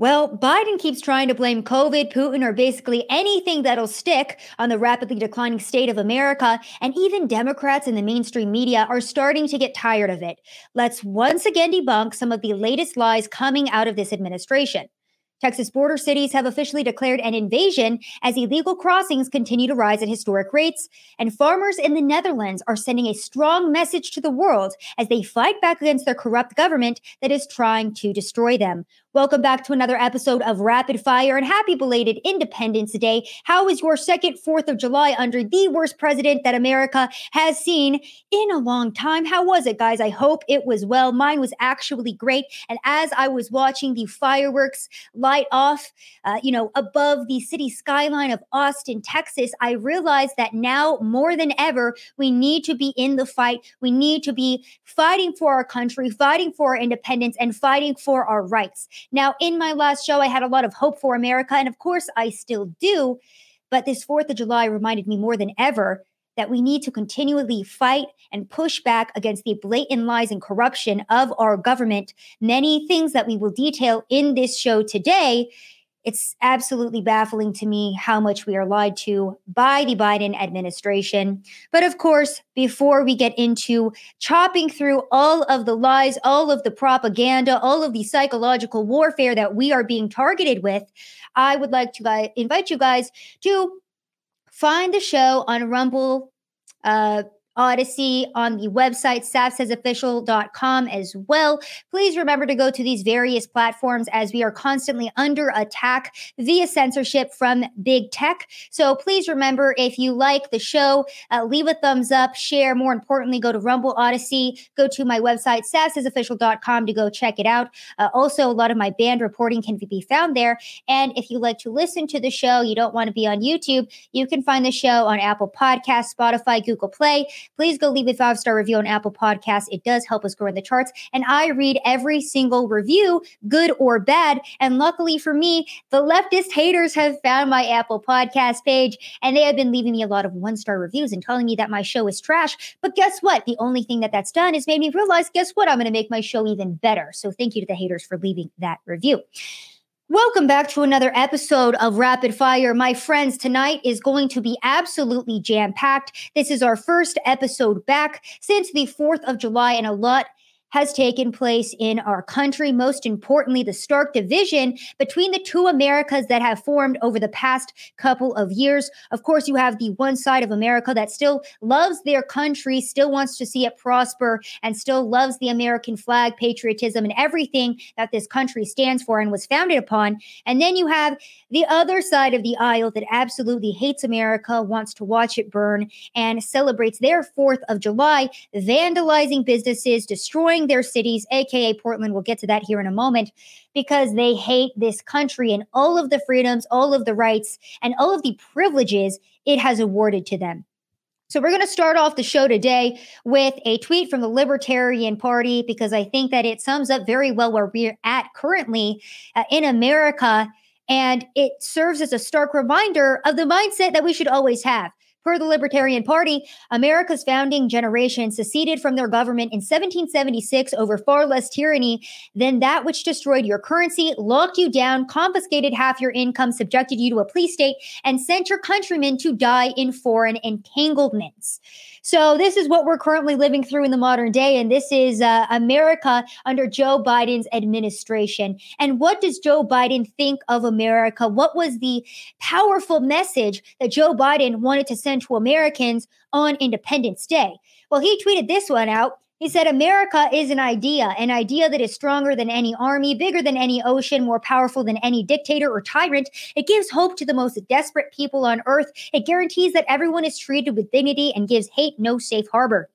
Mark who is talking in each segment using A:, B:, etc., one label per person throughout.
A: Well, Biden keeps trying to blame COVID, Putin, or basically anything that'll stick on the rapidly declining state of America, and even Democrats in the mainstream media are starting to get tired of it. Let's once again debunk some of the latest lies coming out of this administration. Texas border cities have officially declared an invasion as illegal crossings continue to rise at historic rates. And farmers in the Netherlands are sending a strong message to the world as they fight back against their corrupt government that is trying to destroy them. Welcome back to another episode of Rapid Fire and happy belated Independence Day. How was your second 4th of July under the worst president that America has seen in a long time? How was it, guys? I hope it was well. Mine was actually great. And as I was watching the fireworks light off, uh, you know, above the city skyline of Austin, Texas, I realized that now more than ever, we need to be in the fight. We need to be fighting for our country, fighting for our independence, and fighting for our rights. Now, in my last show, I had a lot of hope for America, and of course, I still do. But this 4th of July reminded me more than ever that we need to continually fight and push back against the blatant lies and corruption of our government. Many things that we will detail in this show today it's absolutely baffling to me how much we are lied to by the Biden administration. But of course, before we get into chopping through all of the lies, all of the propaganda, all of the psychological warfare that we are being targeted with, I would like to invite you guys to find the show on Rumble. Uh, Odysee on the website, savsaysofficial.com as well. Please remember to go to these various platforms as we are constantly under attack via censorship from big tech. So please remember if you like the show, uh, leave a thumbs up, share. More importantly, go to Rumble Odysee, go to my website, savsaysofficial.com to go check it out. Uh, also, a lot of my band reporting can be found there. And if you like to listen to the show, you don't want to be on YouTube, you can find the show on Apple Podcasts, Spotify, Google Play please go leave a five star review on Apple Podcasts. It does help us grow in the charts. And I read every single review, good or bad. And luckily for me, the leftist haters have found my Apple Podcast page and they have been leaving me a lot of one star reviews and telling me that my show is trash. But guess what? The only thing that that's done is made me realize guess what? I'm going to make my show even better. So thank you to the haters for leaving that review. Welcome back to another episode of Rapid Fire. My friends, tonight is going to be absolutely jam packed. This is our first episode back since the 4th of July, and a lot has taken place in our country. Most importantly, the stark division between the two Americas that have formed over the past couple of years. Of course, you have the one side of America that still loves their country, still wants to see it prosper, and still loves the American flag, patriotism, and everything that this country stands for and was founded upon. And then you have the other side of the aisle that absolutely hates America, wants to watch it burn, and celebrates their 4th of July, vandalizing businesses, destroying their cities, aka Portland. We'll get to that here in a moment because they hate this country and all of the freedoms, all of the rights, and all of the privileges it has awarded to them. So, we're going to start off the show today with a tweet from the Libertarian Party because I think that it sums up very well where we're at currently uh, in America. And it serves as a stark reminder of the mindset that we should always have. Per the Libertarian Party, America's founding generation seceded from their government in 1776 over far less tyranny than that which destroyed your currency, locked you down, confiscated half your income, subjected you to a police state, and sent your countrymen to die in foreign entanglements. So, this is what we're currently living through in the modern day. And this is uh, America under Joe Biden's administration. And what does Joe Biden think of America? What was the powerful message that Joe Biden wanted to send to Americans on Independence Day? Well, he tweeted this one out. He said, America is an idea, an idea that is stronger than any army, bigger than any ocean, more powerful than any dictator or tyrant. It gives hope to the most desperate people on earth. It guarantees that everyone is treated with dignity and gives hate no safe harbor.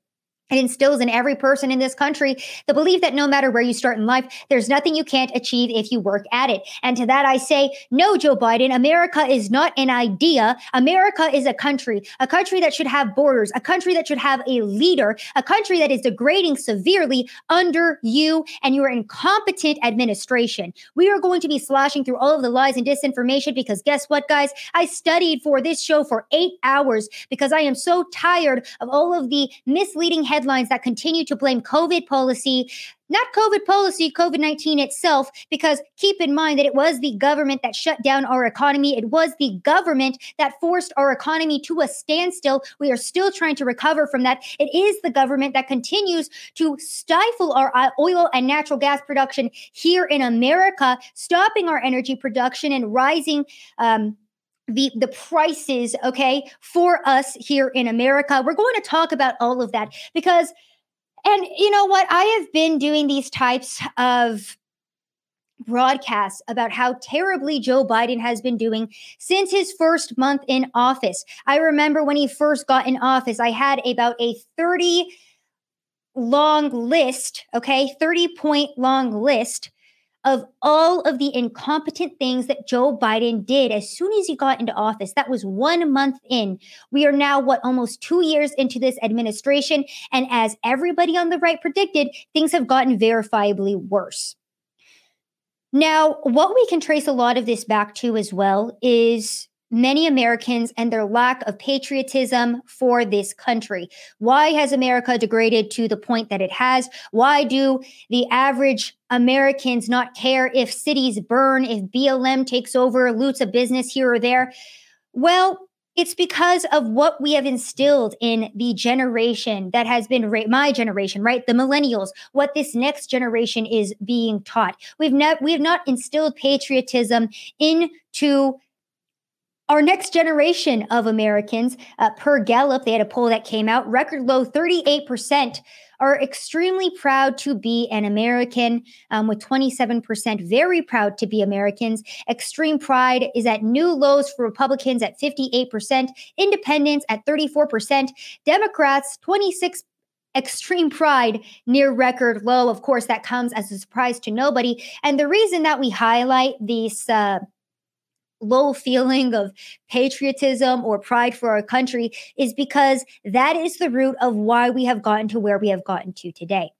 A: It instills in every person in this country the belief that no matter where you start in life, there's nothing you can't achieve if you work at it. And to that I say, no, Joe Biden, America is not an idea. America is a country, a country that should have borders, a country that should have a leader, a country that is degrading severely under you and your incompetent administration. We are going to be slashing through all of the lies and disinformation because guess what, guys? I studied for this show for eight hours because I am so tired of all of the misleading headlines that continue to blame COVID policy not COVID policy, COVID 19 itself, because keep in mind that it was the government that shut down our economy. It was the government that forced our economy to a standstill. We are still trying to recover from that. It is the government that continues to stifle our uh, oil and natural gas production here in America, stopping our energy production and rising. Um, the the prices okay for us here in America. We're going to talk about all of that because and you know what? I have been doing these types of broadcasts about how terribly Joe Biden has been doing since his first month in office. I remember when he first got in office, I had about a 30 long list, okay, 30 point long list of all of the incompetent things that Joe Biden did as soon as he got into office. That was one month in. We are now, what, almost two years into this administration. And as everybody on the right predicted, things have gotten verifiably worse. Now, what we can trace a lot of this back to as well is many Americans and their lack of patriotism for this country. Why has America degraded to the point that it has? Why do the average Americans not care if cities burn, if BLM takes over, loots a business here or there? Well, it's because of what we have instilled in the generation that has been ra- my generation, right? The millennials, what this next generation is being taught. We've never we have not instilled patriotism into our next generation of Americans, uh, per Gallup, they had a poll that came out, record low 38% are extremely proud to be an American, um, with 27% very proud to be Americans. Extreme pride is at new lows for Republicans at 58%, independents at 34%, Democrats 26 extreme pride near record low. Of course, that comes as a surprise to nobody. And the reason that we highlight these uh, low feeling of patriotism or pride for our country is because that is the root of why we have gotten to where we have gotten to today.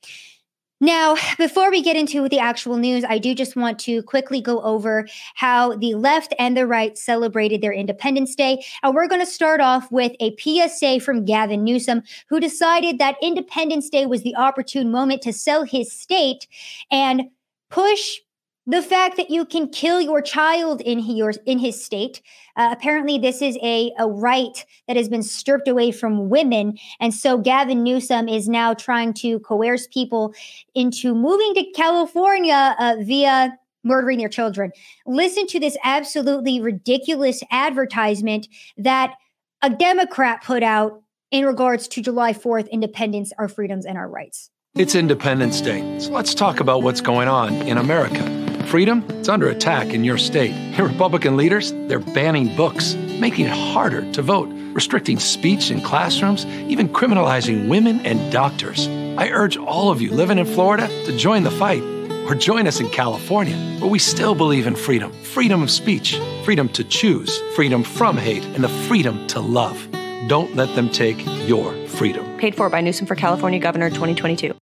A: Now, before we get into the actual news, I do just want to quickly go over how the left and the right celebrated their Independence Day. And we're going to start off with a PSA from Gavin Newsom, who decided that Independence Day was the opportune moment to sell his state and push the fact that you can kill your child in his, in his state uh, apparently this is a, a right that has been stripped away from women. And so gavin newsom is now trying to coerce people into moving to california uh, via murdering their children. Listen to this absolutely ridiculous advertisement that a democrat put out in regards to july 4th independence our freedoms and our rights.
B: It's independence day. So let's talk about what's going on in america Freedom, it's under attack in your state. Your Republican leaders, they're banning books, making it harder to vote, restricting speech in classrooms, even criminalizing women and doctors. I urge all of you living in Florida to join the fight or join us in California, where we still believe in freedom freedom of speech, freedom to choose, freedom from hate, and the freedom to love. Don't let them take your freedom.
C: Paid for by Newsom for California Governor 2022.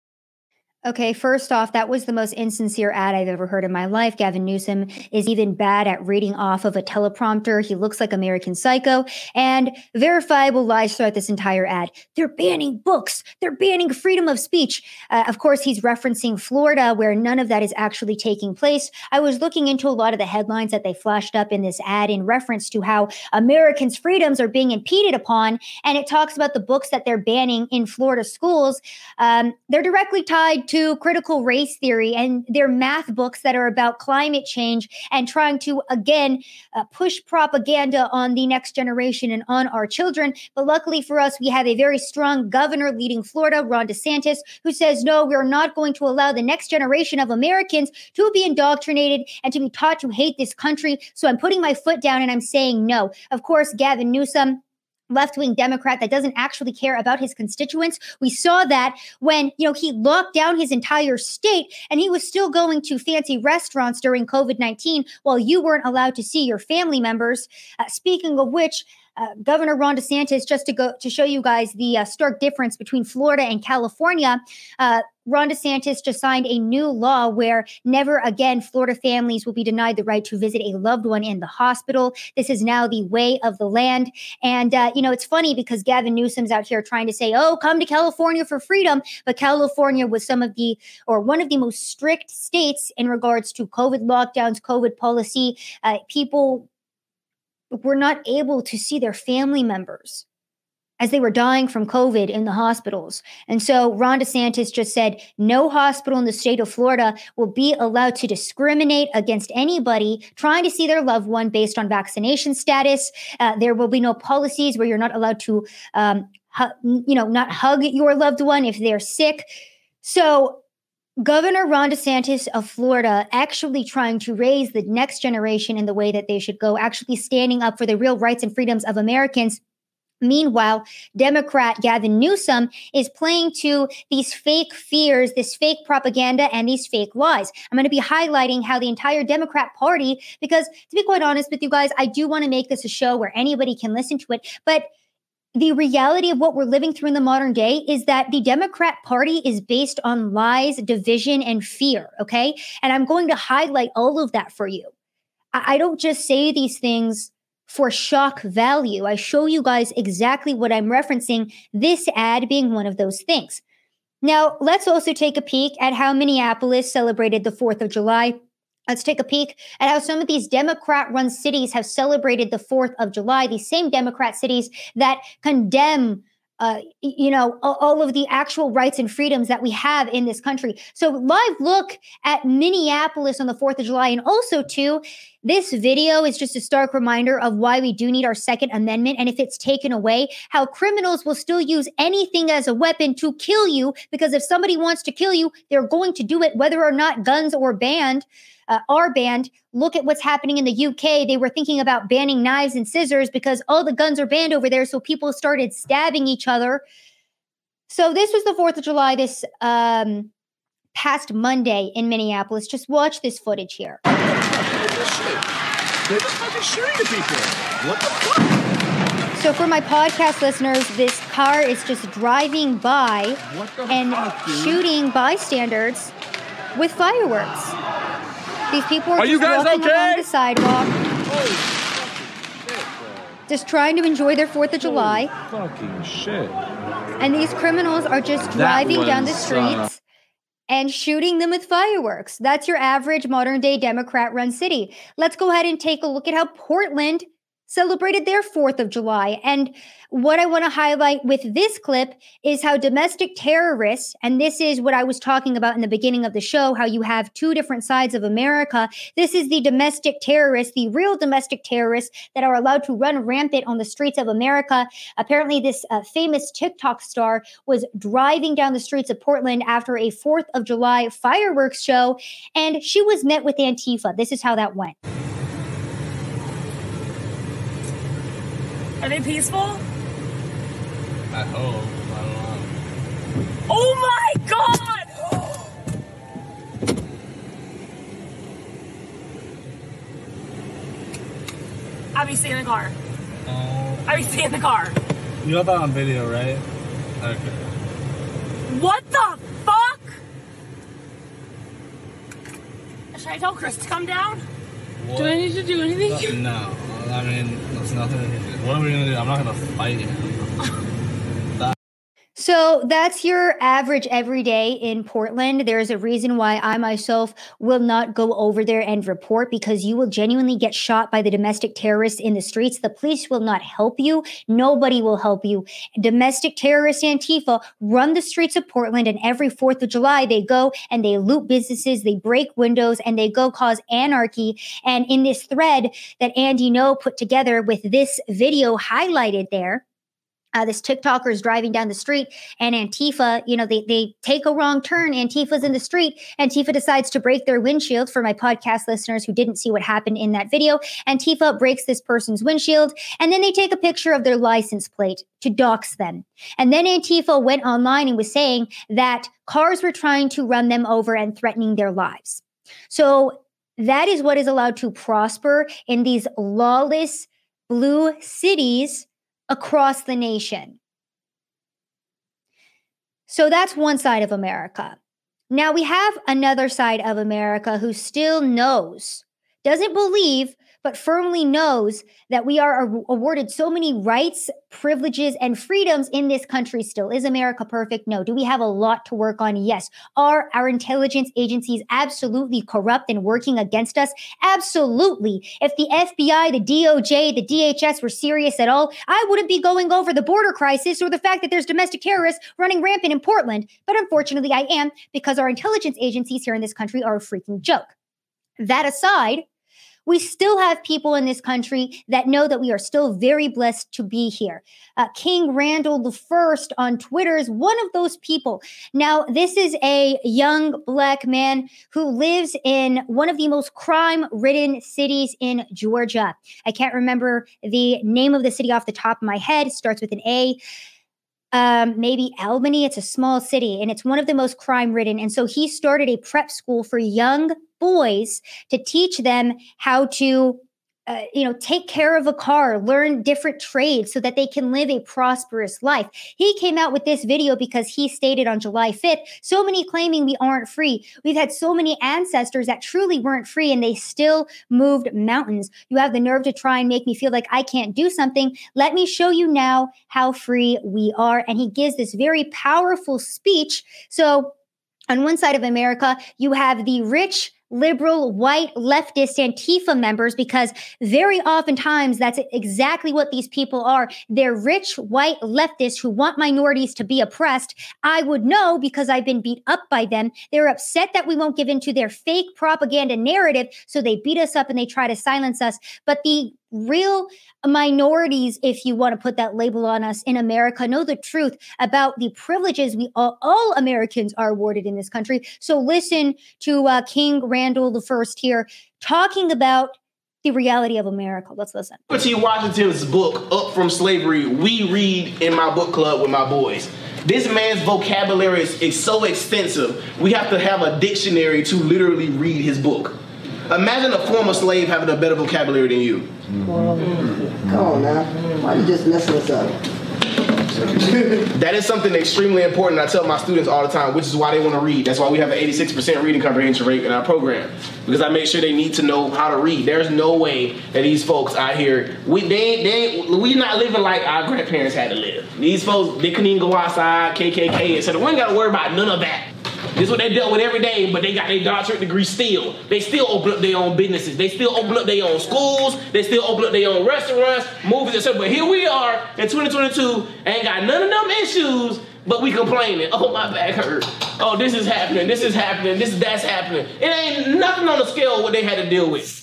A: Okay, first off, that was the most insincere ad I've ever heard in my life. Gavin Newsom is even bad at reading off of a teleprompter. He looks like American Psycho and verifiable lies throughout this entire ad. They're banning books. They're banning freedom of speech. Uh, of course, he's referencing Florida, where none of that is actually taking place. I was looking into a lot of the headlines that they flashed up in this ad in reference to how Americans' freedoms are being impeded upon. And it talks about the books that they're banning in Florida schools. Um, they're directly tied to critical race theory and their math books that are about climate change and trying to, again, uh, push propaganda on the next generation and on our children. But luckily for us, we have a very strong governor leading Florida, Ron DeSantis, who says, no, we're not going to allow the next generation of Americans to be indoctrinated and to be taught to hate this country. So I'm putting my foot down and I'm saying no. Of course, Gavin Newsom left wing Democrat that doesn't actually care about his constituents. We saw that when, you know, he locked down his entire state and he was still going to fancy restaurants during COVID 19 while you weren't allowed to see your family members. Uh, speaking of which, uh, Governor Ron DeSantis, just to go to show you guys the uh, stark difference between Florida and California, uh, Ron DeSantis just signed a new law where never again Florida families will be denied the right to visit a loved one in the hospital. This is now the way of the land. And, uh, you know, it's funny because Gavin Newsom's out here trying to say, oh, come to California for freedom. But California was some of the, or one of the most strict states in regards to COVID lockdowns, COVID policy. Uh, people were not able to see their family members as they were dying from COVID in the hospitals. And so Ron DeSantis just said no hospital in the state of Florida will be allowed to discriminate against anybody trying to see their loved one based on vaccination status. Uh, there will be no policies where you're not allowed to, um, hu- you know, not hug your loved one if they're sick. So Governor Ron DeSantis of Florida actually trying to raise the next generation in the way that they should go, actually standing up for the real rights and freedoms of Americans Meanwhile, Democrat Gavin Newsom is playing to these fake fears, this fake propaganda, and these fake lies. I'm going to be highlighting how the entire Democrat Party, because to be quite honest with you guys, I do want to make this a show where anybody can listen to it. But the reality of what we're living through in the modern day is that the Democrat Party is based on lies, division, and fear. Okay. And I'm going to highlight all of that for you. I, don't just say these things for shock value. I show you guys exactly what I'm referencing, this ad being one of those things. Now, let's also take a peek at how Minneapolis celebrated the 4th of July. Let's take a peek at how some of these Democrat run cities have celebrated the 4th of July, these same Democrat cities that condemn uh, you know, all of the actual rights and freedoms that we have in this country. So, live look at Minneapolis on the 4th of July. And also, too, this video is just a stark reminder of why we do need our Second Amendment. And if it's taken away, how criminals will still use anything as a weapon to kill you. Because if somebody wants to kill you, they're going to do it, whether or not guns are banned uh, are banned. Look at what's happening in the UK. They were thinking about banning knives and scissors because all the guns are banned over there. So people started stabbing each other. So this was the 4th of July, this um, past Monday in Minneapolis. Just watch this footage here.
D: They're just fucking shooting at people. What the fuck?
A: So, for my podcast listeners, this car is just driving by and
D: fuck,
A: shooting bystanders with fireworks. These people are,
D: Are you
A: just
D: guys
A: walking
D: okay?
A: along the sidewalk,
D: shit,
A: just trying to enjoy their 4th of July.
D: Holy fucking shit.
A: And these criminals are just driving down the
D: was, uh,
A: streets and shooting them with fireworks. That's your average modern day Democrat run city. Let's go ahead and take a look at how Portland celebrated their 4th of July. And what I want to highlight with this clip is how domestic terrorists, and this is what I was talking about in the beginning of the show, how you have two different sides of America. This is the domestic terrorists, the real domestic terrorists that are allowed to run rampant on the streets of America. Apparently, this uh, famous TikTok star was driving down the streets of Portland after a 4th of July fireworks show, and she was met with Antifa. This is how that went.
E: Are they peaceful?
D: I hope. I don't know.
E: Oh my god! Abby, stay in the car.
D: Oh.
E: Abby, stay in the car.
D: You got that on video, right? Okay.
E: What the fuck? Should I tell Chris to come down?
D: What?
E: Do I need to do anything?
D: No. I mean, there's nothing. What are we gonna do? I'm not gonna fight you.
A: So that's your average every day in Portland. There's a reason why I myself will not go over there and report because you will genuinely get shot by the domestic terrorists in the streets. The police will not help you. Nobody will help you. Domestic terrorist Antifa run the streets of Portland, and every 4th of July, they go and they loot businesses, they break windows, and they go cause anarchy. And in this thread that Andy Ngo put together with this video highlighted there, uh, this TikToker is driving down the street and Antifa, you know, they, they take a wrong turn. Antifa's in the street. Antifa decides to break their windshield for my podcast listeners who didn't see what happened in that video. Antifa breaks this person's windshield and then they take a picture of their license plate to dox them. And then Antifa went online and was saying that cars were trying to run them over and threatening their lives. So that is what is allowed to prosper in these lawless blue cities across the nation. So that's one side of America. Now we have another side of America who still knows, doesn't believe, but firmly knows that we are awarded so many rights, privileges, and freedoms in this country still. Is America perfect? No. Do we have a lot to work on? Yes. Are our intelligence agencies absolutely corrupt and working against us? Absolutely. If the FBI, the DOJ, the DHS were serious at all, I wouldn't be going over the border crisis or the fact that there's domestic terrorists running rampant in Portland. But unfortunately, I am because our intelligence agencies here in this country are a freaking joke. That aside, we still have people in this country that know that we are still very blessed to be here. Uh, King Randall I on Twitter is one of those people. Now, this is a young black man who lives in one of the most crime ridden cities in Georgia. I can't remember the name of the city off the top of my head. It starts with an A um, maybe Albany. It's a small city and it's one of the most crime ridden. And so he started a prep school for young boys to teach them how to uh, you know, take care of a car, learn different trades so that they can live a prosperous life. He came out with this video because he stated on July 5th, so many claiming we aren't free. We've had so many ancestors that truly weren't free and they still moved mountains. You have the nerve to try and make me feel like I can't do something. Let me show you now how free we are. And he gives this very powerful speech. So, on one side of America, you have the rich, liberal, white, leftist Antifa members because very oftentimes that's exactly what these people are. They're rich, white leftists who want minorities to be oppressed. I would know because I've been beat up by them. They're upset that we won't give into their fake propaganda narrative. So they beat us up and they try to silence us. But the real minorities, if you want to put that label on us in America, know the truth about the privileges we all, all Americans are awarded in this country. So listen to uh, King Randall the First here talking about the reality of America. Let's listen.
F: T. Washington's book, Up from Slavery, we read in my book club with my boys. This man's vocabulary is, is so extensive, we have to have a dictionary to literally read his book. Imagine a former slave having a better vocabulary than you.
G: Come on now. Why you just messing us up?
F: that is something extremely important. I tell my students all the time, which is why they want to read. That's why we have an 86% reading comprehension rate in our program. Because I make sure they need to know how to read. There's no way that these folks out here, we they they we not living like our grandparents had to live. These folks, they couldn't even go outside, KKK, etc. We ain't got to worry about none of that. This is what they dealt with every day, but they got their doctorate degree still. They still open up their own businesses. They still open up their own schools. They still open up their own restaurants, movies, etc. But here we are in 2022, ain't got none of them issues, but we complaining. Oh, my back hurt. Oh, this is happening. This is happening. This is that's happening. It ain't nothing on the scale of what they had to deal with.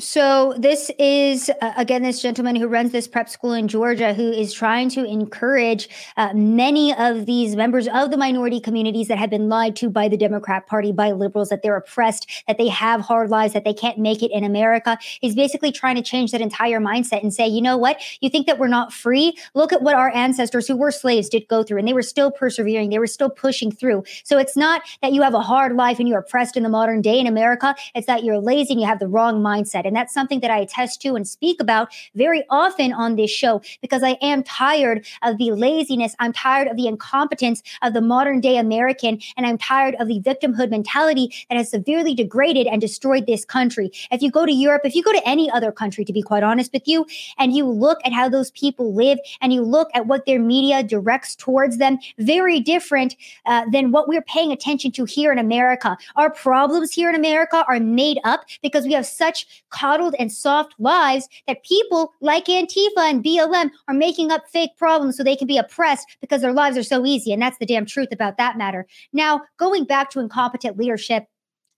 A: So this is uh, again this gentleman who runs this prep school in Georgia who is trying to encourage uh, many of these members of the minority communities that have been lied to by the Democrat Party by liberals that they're oppressed that they have hard lives that they can't make it in America. He's basically trying to change that entire mindset and say, you know what? You think that we're not free? Look at what our ancestors who were slaves did go through and they were still persevering. They were still pushing through. So it's not that you have a hard life and you're oppressed in the modern day in America. It's that you're lazy and you have the wrong mindset. And that's something that I attest to and speak about very often on this show because I am tired of the laziness. I'm tired of the incompetence of the modern day American. And I'm tired of the victimhood mentality that has severely degraded and destroyed this country. If you go to Europe, if you go to any other country, to be quite honest with you, and you look at how those people live and you look at what their media directs towards them, very different uh, than what we're paying attention to here in America. Our problems here in America are made up because we have such coddled and soft lives that people like Antifa and BLM are making up fake problems so they can be oppressed because their lives are so easy. And that's the damn truth about that matter. Now, going back to incompetent leadership,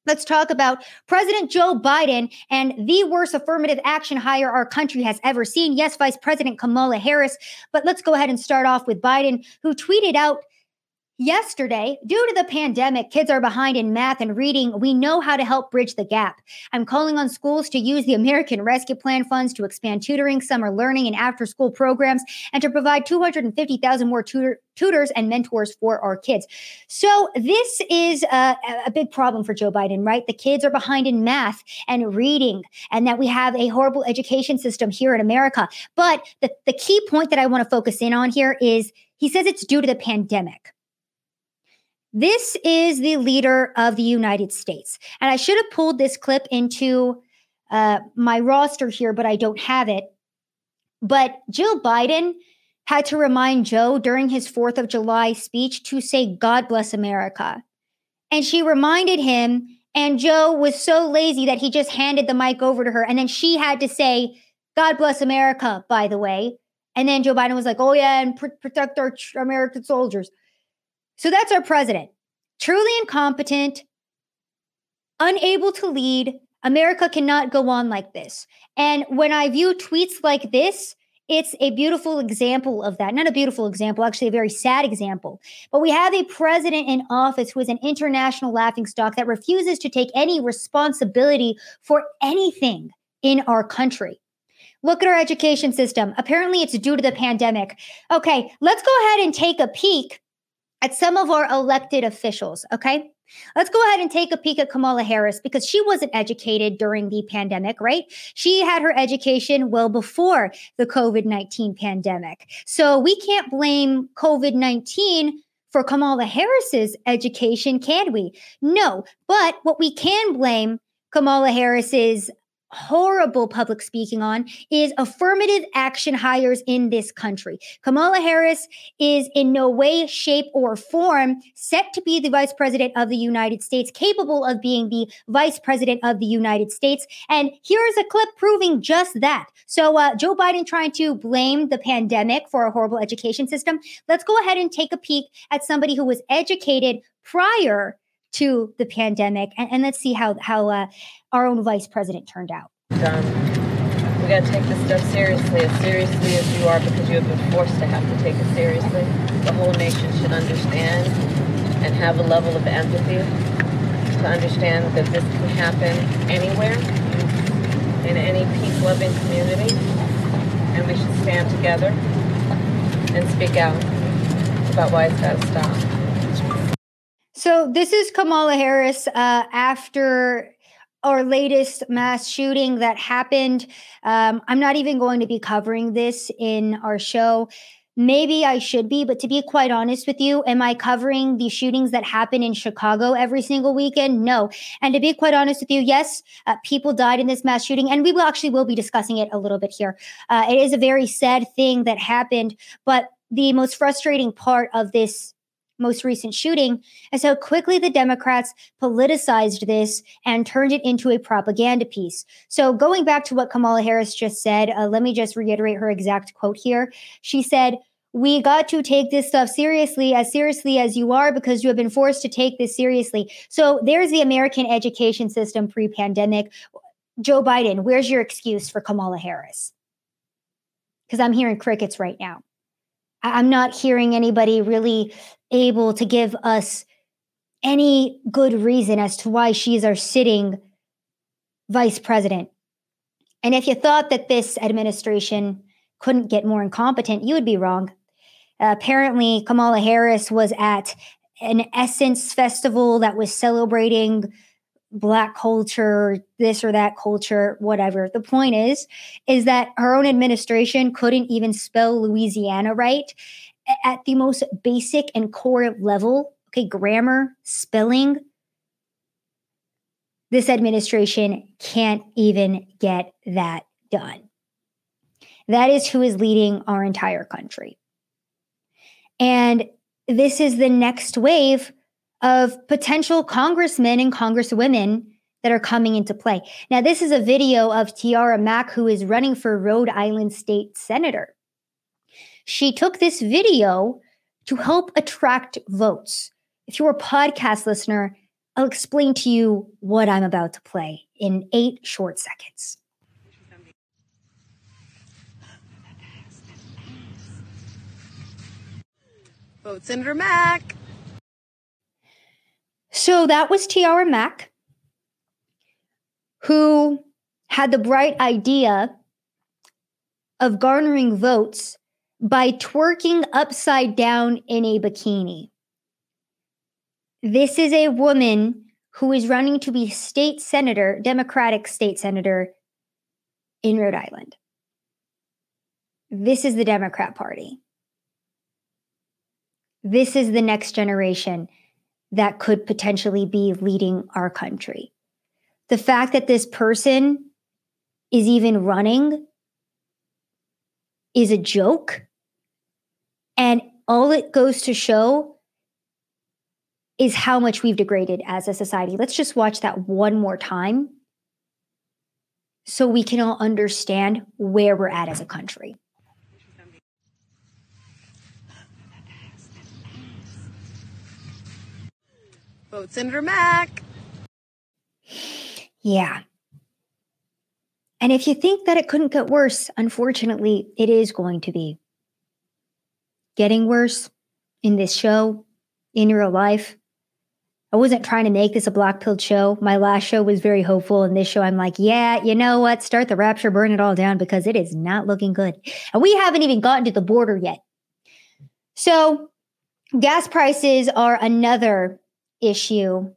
A: Let's talk about President Joe Biden and the worst affirmative action hire our country has ever seen. Yes, Vice President Kamala Harris. But let's go ahead and start off with Biden, who tweeted out Yesterday, due to the pandemic, kids are behind in math and reading. We know how to help bridge the gap. I'm calling on schools to use the American Rescue Plan funds to expand tutoring, summer learning, and after school programs, and to provide 250,000 more tutor- tutors and mentors for our kids. So, this is a, a big problem for Joe Biden, right? The kids are behind in math and reading, and that we have a horrible education system here in America. But the, the key point that I want to focus in on here is he says it's due to the pandemic. This is the leader of the United States. And I should have pulled this clip into uh, my roster here, but I don't have it. But Jill Biden had to remind Joe during his 4th of July speech to say, God bless America. And she reminded him, and Joe was so lazy that he just handed the mic over to her. And then she had to say, God bless America, by the way. And then Joe Biden was like, oh, yeah, and pr- protect our American soldiers. So that's our president. Truly incompetent, unable to lead. America cannot go on like this. And when I view tweets like this, it's a beautiful example of that. Not a beautiful example, actually, a very sad example. But we have a president in office who is an international laughingstock that refuses to take any responsibility for anything in our country. Look at our education system. Apparently, it's due to the pandemic. Okay, let's go ahead and take a peek at some of our elected officials, okay? Let's go ahead and take a peek at Kamala Harris because she wasn't educated during the pandemic, right? She had her education well before the COVID 19 pandemic. So we can't blame COVID 19 for Kamala Harris's education, can we? No. But what we can blame Kamala Harris's horrible public speaking on is affirmative action hires in this country. Kamala Harris is in no way, shape, or form set to be the vice president of the United States, capable of being the vice president of the United States. And here's a clip proving just that. So, uh, Joe Biden trying to blame the pandemic for a horrible education system. Let's go ahead and take a peek at somebody who was educated prior to the pandemic, and, and let's see how how uh, our own vice president turned out.
H: Um, we got to take this stuff seriously, as seriously as you are, because you have been forced to have to take it seriously. The whole nation should understand and have a level of empathy to understand that this can happen anywhere in any peace-loving community, and we should stand together and speak out about why it's got to stop.
A: So this is Kamala Harris uh, after our latest mass shooting that happened. Um, I'm not even going to be covering this in our show. Maybe I should be, but to be quite honest with you, am I covering the shootings that happen in Chicago every single weekend? No. And to be quite honest with you, yes, uh, people died in this mass shooting, and we will actually will be discussing it a little bit here. Uh, it is a very sad thing that happened, but the most frustrating part of this most recent shooting is how quickly the Democrats politicized this and turned it into a propaganda piece. So, going back to what Kamala Harris just said, uh, let me just reiterate her exact quote here. She said, we got to take this stuff seriously, as seriously as you are, because you have been forced to take this seriously. So there's the American education system pre pandemic. Joe Biden, where's your excuse for Kamala Harris? Because I'm hearing crickets right now. I'm not hearing anybody really able to give us any good reason as to why she's our sitting vice president. And if you thought that this administration couldn't get more incompetent, you would be wrong. Apparently, Kamala Harris was at an Essence festival that was celebrating black culture, this or that culture, whatever. The point is, is that her own administration couldn't even spell Louisiana right at the most basic and core level. Okay, grammar, spelling. This administration can't even get that done. That is who is leading our entire country. And this is the next wave of potential congressmen and congresswomen that are coming into play. Now, this is a video of Tiara Mack, who is running for Rhode Island State Senator. She took this video to help attract votes. If you're a podcast listener, I'll explain to you what I'm about to play in eight short seconds.
I: Vote Senator Mack.
A: So that was Tiara Mack, who had the bright idea of garnering votes by twerking upside down in a bikini. This is a woman who is running to be state senator, Democratic state senator in Rhode Island. This is the Democrat Party. This is the next generation that could potentially be leading our country. The fact that this person is even running is a joke. And all it goes to show is how much we've degraded as a society. Let's just watch that one more time so we can all understand where we're at as a country.
I: Vote Senator Mack.
A: Yeah. And if you think that it couldn't get worse, unfortunately, it is going to be. Getting worse in this show, in real life. I wasn't trying to make this a black pilled show. My last show was very hopeful. And this show, I'm like, yeah, you know what? Start the rapture, burn it all down because it is not looking good. And we haven't even gotten to the border yet. So, gas prices are another issue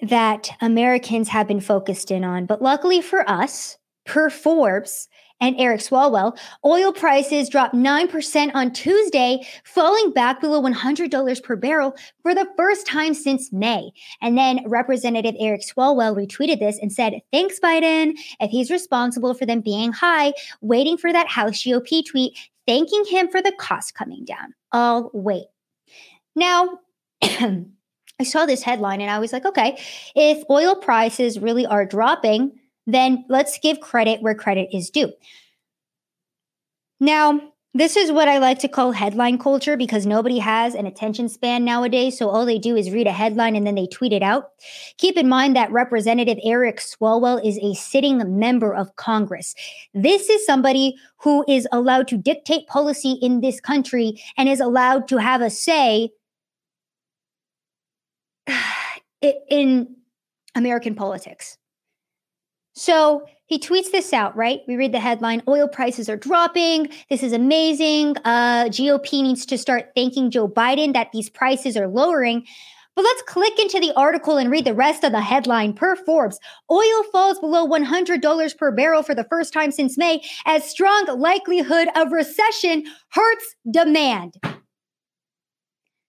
A: that Americans have been focused in on. But luckily for us, per Forbes and Eric Swalwell, oil prices dropped 9% on Tuesday, falling back below $100 per barrel for the first time since May. And then Representative Eric Swalwell retweeted this and said, Thanks, Biden. If he's responsible for them being high, waiting for that House GOP tweet, thanking him for the cost coming down. I'll wait. Now, I saw this headline and I was like, okay, if oil prices really are dropping, then let's give credit where credit is due. Now, this is what I like to call headline culture because nobody has an attention span nowadays. So all they do is read a headline and then they tweet it out. Keep in mind that Representative Eric Swalwell is a sitting member of Congress. This is somebody who is allowed to dictate policy in this country and is allowed to have a say in American politics. So he tweets this out, right? We read the headline Oil prices are dropping. This is amazing. Uh, GOP needs to start thanking Joe Biden that these prices are lowering. But let's click into the article and read the rest of the headline. Per Forbes, oil falls below $100 per barrel for the first time since May as strong likelihood of recession hurts demand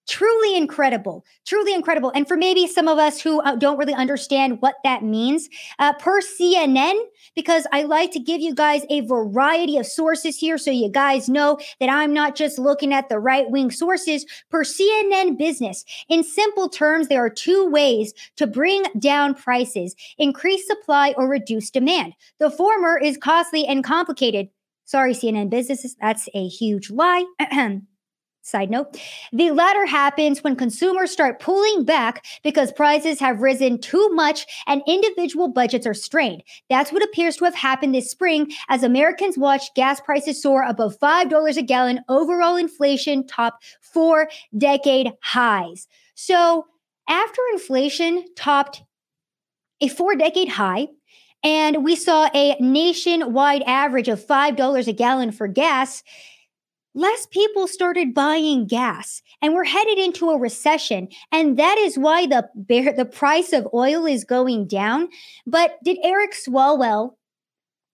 A: truly incredible truly incredible. And for maybe some of us who uh, don't really understand what that means uh, per cnn because i like to give you guys a variety of sources here so you guys know that i'm not just looking at the right wing sources. Per cnn business in simple terms there are two ways to bring down prices increase supply or reduce demand. The former is costly and complicated. Sorry cnn business that's a huge lie Side note, the latter happens when consumers start pulling back because prices have risen too much and individual budgets are strained. That's what appears to have happened this spring as Americans watched gas prices soar above $5 a gallon. Overall inflation topped four decade highs. So, after inflation topped a four decade high, and we saw a nationwide average of $5 a gallon for gas less people started buying gas and we're headed into a recession and that is why the bear, the price of oil is going down. But did Eric Swalwell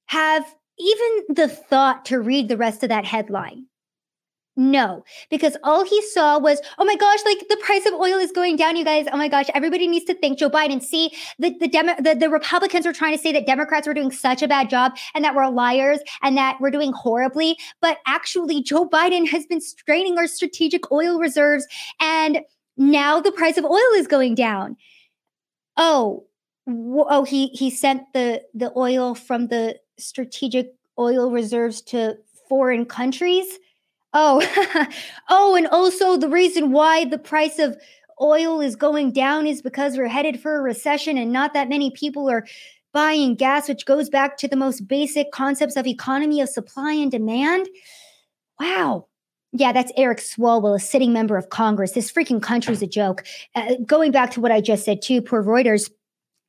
A: have even the thought to read the rest of that headline no, because all he saw was, oh my gosh, like the price of oil is going down, you guys. Oh my gosh, everybody needs to thank Joe Biden. See, the the, Demo- the the Republicans were trying to say that Democrats were doing such a bad job and that we're liars and that we're doing horribly. But actually, Joe Biden has been straining our strategic oil reserves, and now the price of oil is going down. Oh, oh, he he sent the the oil from the strategic oil reserves to foreign countries Oh, oh, and also the reason why the price of oil is going down is because we're headed for a recession and not that many people are buying gas, which goes back to the most basic concepts of economy of supply and demand. Wow. Yeah, that's Eric Swalwell, a sitting member of Congress. This freaking country's a joke. Uh, going back to what I just said, too, poor Reuters,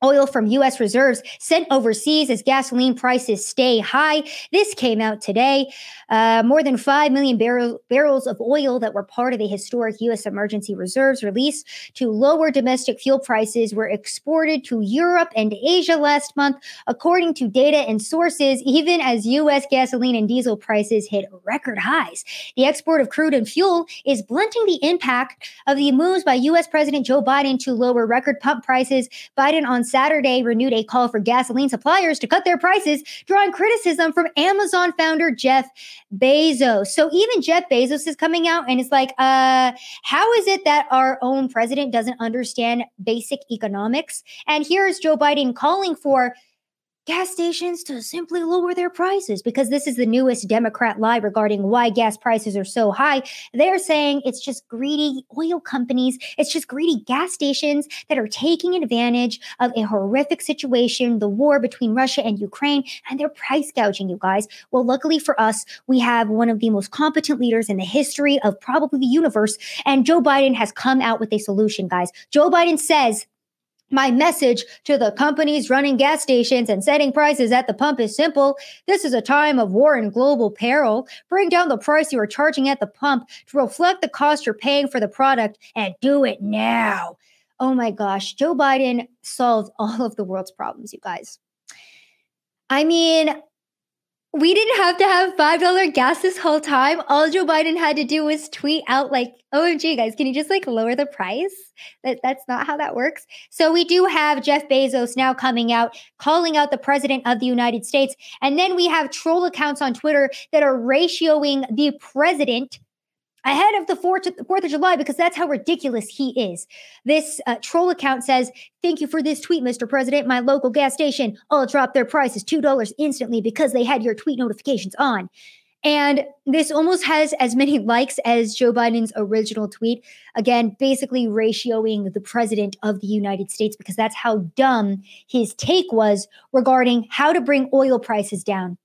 A: oil from U.S. reserves sent overseas as gasoline prices stay high. This came out today. Uh, more than 5 million barrel, barrels of oil that were part of the historic U.S. emergency reserves release to lower domestic fuel prices were exported to Europe and Asia last month, according to data and sources, even as U.S. gasoline and diesel prices hit record highs. The export of crude and fuel is blunting the impact of the moves by U.S. President Joe Biden to lower record pump prices. Biden on Saturday renewed a call for gasoline suppliers to cut their prices, drawing criticism from Amazon founder Jeff Bezos. So even Jeff Bezos is coming out and it's like, uh, how is it that our own president doesn't understand basic economics? And here's Joe Biden calling for gas stations to simply lower their prices because this is the newest Democrat lie regarding why gas prices are so high. They're saying it's just greedy oil companies, it's just greedy gas stations that are taking advantage of a horrific situation, the war between Russia and Ukraine, and they're price gouging you guys. Well, luckily for us, we have one of the most competent leaders in the history of probably the universe, and Joe Biden has come out with a solution, guys. Joe Biden says my message to the companies running gas stations and setting prices at the pump is simple. This is a time of war and global peril. Bring down the price you are charging at the pump to reflect the cost you're paying for the product and do it now. Oh my gosh, Joe Biden solved all of the world's problems, you guys. I mean, we didn't have to have $5 gas this whole time. All Joe Biden had to do was tweet out like, OMG guys, can you just like lower the price? That that's not how that works. So we do have Jeff Bezos now coming out calling out the president of the United States. And then we have troll accounts on Twitter that are ratioing the president ahead of the 4th, 4th of July because that's how ridiculous he is. This uh, troll account says, Thank you for this tweet, Mr. President. My local gas station all dropped their prices $2 instantly because they had your tweet notifications on. And this almost has as many likes as Joe Biden's original tweet. Again, basically ratioing the president of the United States because that's how dumb his take was regarding how to bring oil prices down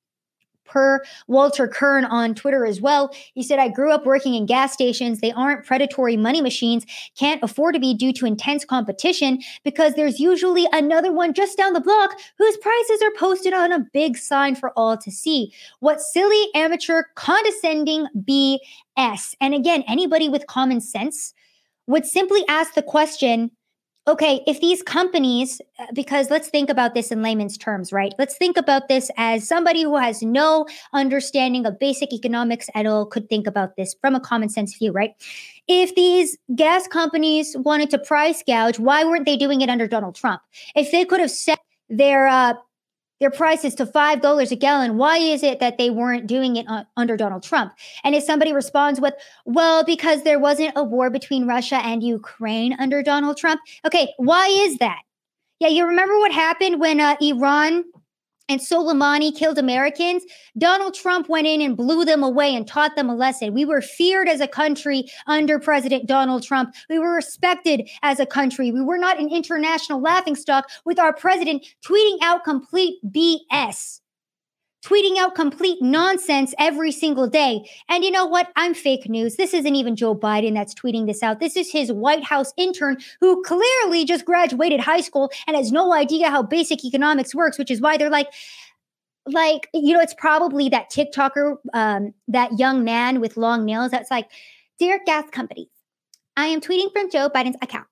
A: per Walter Kirn on Twitter as well. He said, I grew up working in gas stations. They aren't predatory money machines, can't afford to be due to intense competition because there's usually another one just down the block whose prices are posted on a big sign for all to see. What silly, amateur, condescending BS. And again, anybody with common sense would simply ask the question okay, if these companies, uh, because let's think about this in layman's terms, right? Let's think about this as somebody who has no understanding of basic economics at all could think about this from a common sense view, right? If these gas companies wanted to price gouge, why weren't they doing it under Donald Trump? If they could have set their uh, their prices to $5 a gallon. Why is it that they weren't doing it under Donald Trump? And if somebody responds with, well, because there wasn't a war between Russia and Ukraine under Donald Trump. Okay, why is that? Yeah, you remember what happened when uh, Iran and Soleimani killed Americans, Donald Trump went in and blew them away and taught them a lesson. We were feared as a country under President Donald Trump. We were respected as a country. We were not an international laughingstock with our president tweeting out complete BS tweeting out complete nonsense every single day. And you know what? I'm fake news. This isn't even Joe Biden that's tweeting this out. This is his White House intern who clearly just graduated high school and has no idea how basic economics works, which is why they're like, like, you know, it's probably that TikToker, um, that young man with long nails that's like, Dear gas companies, I am tweeting from Joe Biden's account.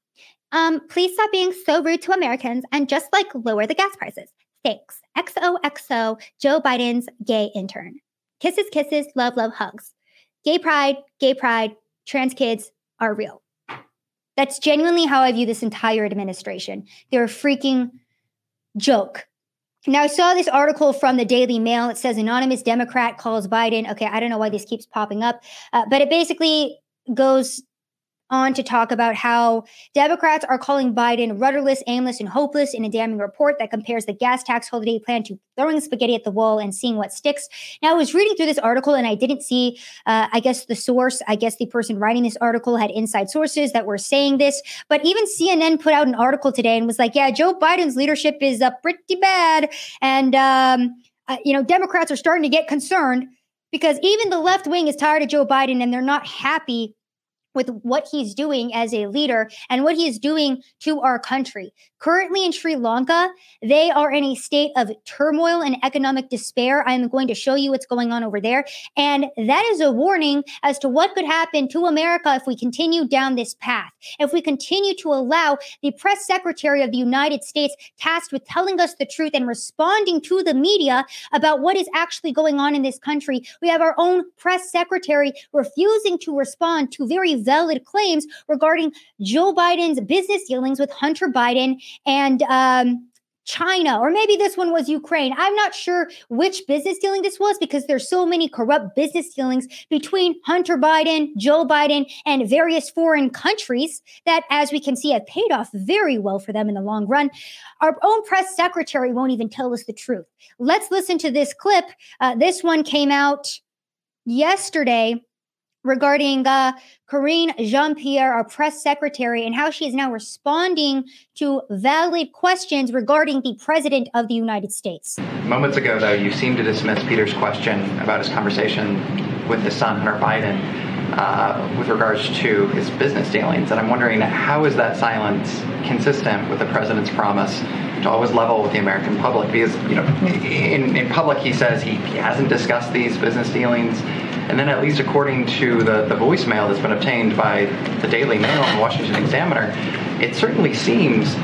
A: Um, please stop being so rude to Americans and just like lower the gas prices. Thanks. XOXO, Joe Biden's gay intern. Kisses, kisses, love, love, hugs. Gay pride, gay pride, trans kids are real. That's genuinely how I view this entire administration. They're a freaking joke. Now, I saw this article from the Daily Mail. It says anonymous Democrat calls Biden. Okay, I don't know why this keeps popping up, uh, but it basically goes on to talk about how Democrats are calling Biden rudderless, aimless, and hopeless in a damning report that compares the gas tax holiday plan to throwing spaghetti at the wall and seeing what sticks. Now, I was reading through this article and I didn't see, uh, I guess, the source. I guess the person writing this article had inside sources that were saying this. But even CNN put out an article today and was like, yeah, Joe Biden's leadership is uh, pretty bad. And, um, uh, you know, Democrats are starting to get concerned because even the left wing is tired of Joe Biden and they're not happy with what he's doing as a leader and what he is doing to our country. Currently in Sri Lanka, they are in a state of turmoil and economic despair. I'm going to show you what's going on over there. And that is a warning as to what could happen to America if we continue down this path. If we continue to allow the press secretary of the United States tasked with telling us the truth and responding to the media about what is actually going on in this country, we have our own press secretary refusing to respond to very valid claims regarding Joe Biden's business dealings with Hunter Biden and um, China, or maybe this one was Ukraine. I'm not sure which business dealing this was because there's so many corrupt business dealings between Hunter Biden, Joe Biden, and various foreign countries that, as we can see, have paid off very well for them in the long run. Our own press secretary won't even tell us the truth. Let's listen to this clip. Uh, this one came out yesterday regarding uh, Karine Jean Pierre, our press secretary, and how she is now responding to valid questions regarding the President of the United States.
J: Moments ago, though, you seemed to dismiss Peter's question about his conversation with his son, Hunter Biden, uh, with regards to his business dealings. And I'm wondering how is that silence consistent with the president's promise to always level with the American public? Because, you know, in, in public, he says he, he hasn't discussed these business dealings. And then, at least according to the, the voicemail that's been obtained by the Daily Mail and Washington Examiner, it certainly seems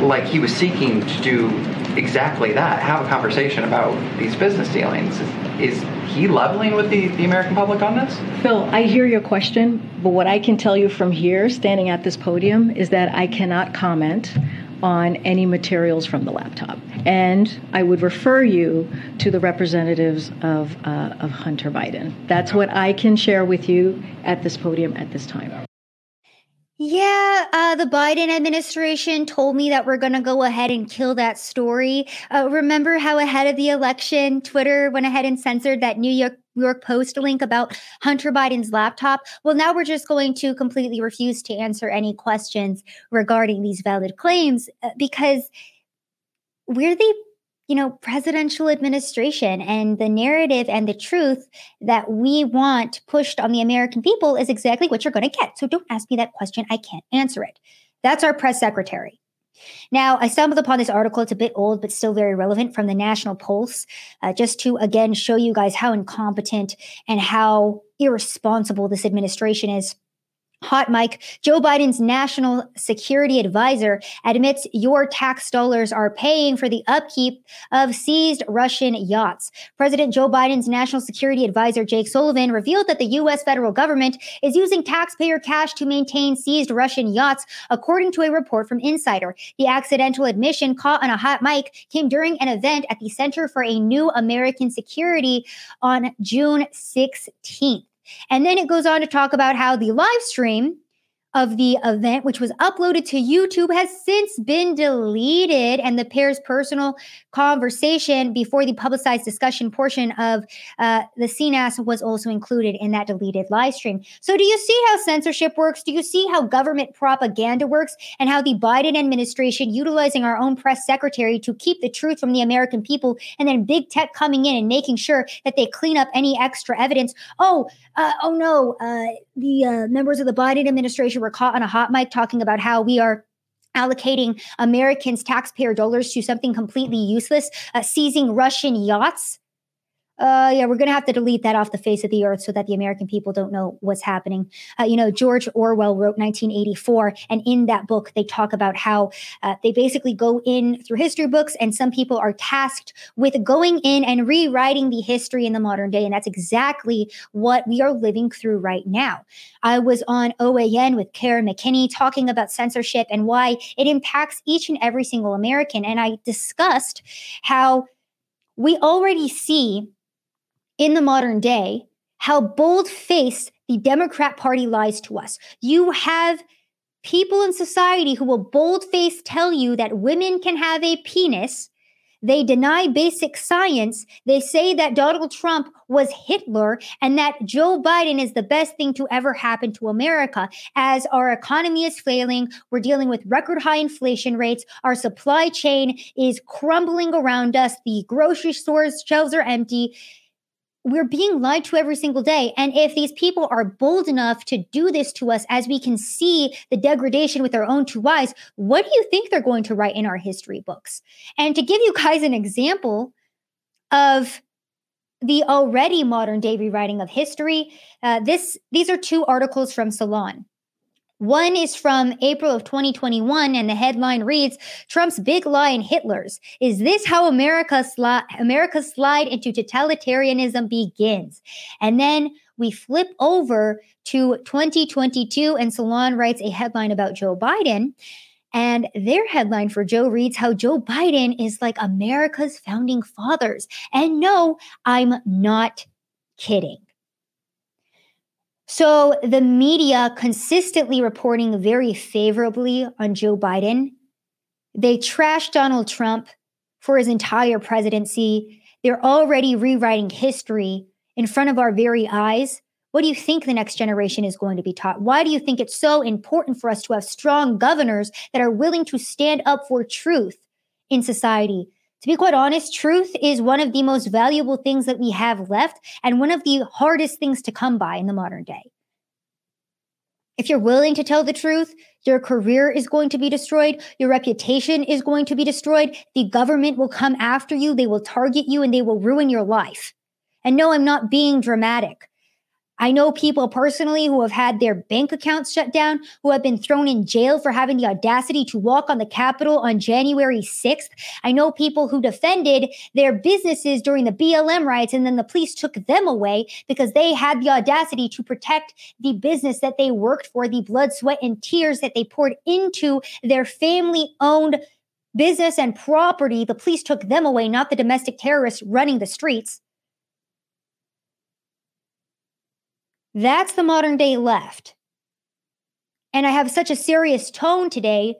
J: like he was seeking to do exactly that have a conversation about these business dealings. Is he leveling with the, the American public on this?
K: Phil, I hear your question, but what I can tell you from here, standing at this podium, is that I cannot comment on any materials from the laptop. And I would refer you to the representatives of, uh, of Hunter Biden. That's what I can share with you at this podium at this time.
A: Yeah, uh, the Biden administration told me that we're going to go ahead and kill that story. Uh, remember how ahead of the election, Twitter went ahead and censored that New York York Post link about Hunter Biden's laptop. Well, now we're just going to completely refuse to answer any questions regarding these valid claims uh, because we're the you know presidential administration and the narrative and the truth that we want pushed on the American people is exactly what you're going to get. So don't ask me that question. I can't answer it. That's our press secretary. Now, I stumbled upon this article. It's a bit old, but still very relevant from the National Pulse, uh, just to again show you guys how incompetent and how irresponsible this administration is. Hot Mic, Joe Biden's national security advisor admits your tax dollars are paying for the upkeep of seized Russian yachts. President Joe Biden's national security advisor, Jake Sullivan, revealed that the U.S. federal government is using taxpayer cash to maintain seized Russian yachts, according to a report from Insider. The accidental admission caught on a hot mic came during an event at the Center for a New American Security on June 16th. And then it goes on to talk about how the live stream of the event, which was uploaded to YouTube, has since been deleted. And the pair's personal conversation before the publicized discussion portion of uh, the CNAS was also included in that deleted live stream. So, do you see how censorship works? Do you see how government propaganda works? And how the Biden administration utilizing our own press secretary to keep the truth from the American people, and then big tech coming in and making sure that they clean up any extra evidence? Oh, uh, oh no, uh, the uh, members of the Biden administration were caught on a hot mic talking about how we are allocating Americans' taxpayer dollars to something completely useless, uh, seizing Russian yachts uh, yeah, we're going to have to delete that off the face of the earth so that the American people don't know what's happening. Uh, you know, George Orwell wrote 1984, and in that book, they talk about how uh, they basically go in through history books, and some people are tasked with going in and rewriting the history in the modern day. And that's exactly what we are living through right now. I was on OAN with Kara McKinney talking about censorship and why it impacts each and every single American. And I discussed how we already see in the modern day how bold faced the Democrat Party lies to us. You have people in society who will bold faced tell you that women can have a penis. They deny basic science. They say that Donald Trump was Hitler and that Joe Biden is the best thing to ever happen to America. As our economy is failing, we're dealing with record high inflation rates. Our supply chain is crumbling around us. The grocery stores shelves are empty we're being lied to every single day. And if these people are bold enough to do this to us, as we can see the degradation with our own two eyes, what do you think they're going to write in our history books? And to give you guys an example of the already modern day rewriting of history, uh, this these are two articles from Salon. One is from April of 2021, and the headline reads Trump's big lie and Hitler's. Is this how America sli- America's slide into totalitarianism begins? And then we flip over to 2022, and Salon writes a headline about Joe Biden. And their headline for Joe reads how Joe Biden is like America's founding fathers. And no, I'm not kidding. So the media consistently reporting very favorably on Joe Biden. They trash Donald Trump for his entire presidency. They're already rewriting history in front of our very eyes. What do you think the next generation is going to be taught? Why do you think it's so important for us to have strong governors that are willing to stand up for truth in society? To be quite honest, truth is one of the most valuable things that we have left and one of the hardest things to come by in the modern day. If you're willing to tell the truth, your career is going to be destroyed. Your reputation is going to be destroyed. The government will come after you. They will target you and they will ruin your life. And no, I'm not being dramatic. I know people personally who have had their bank accounts shut down, who have been thrown in jail for having the audacity to walk on the Capitol on January 6th. I know people who defended their businesses during the BLM riots and then the police took them away because they had the audacity to protect the business that they worked for, the blood, sweat, and tears that they poured into their family owned business and property. The police took them away, not the domestic terrorists running the streets. That's the modern day left. And I have such a serious tone today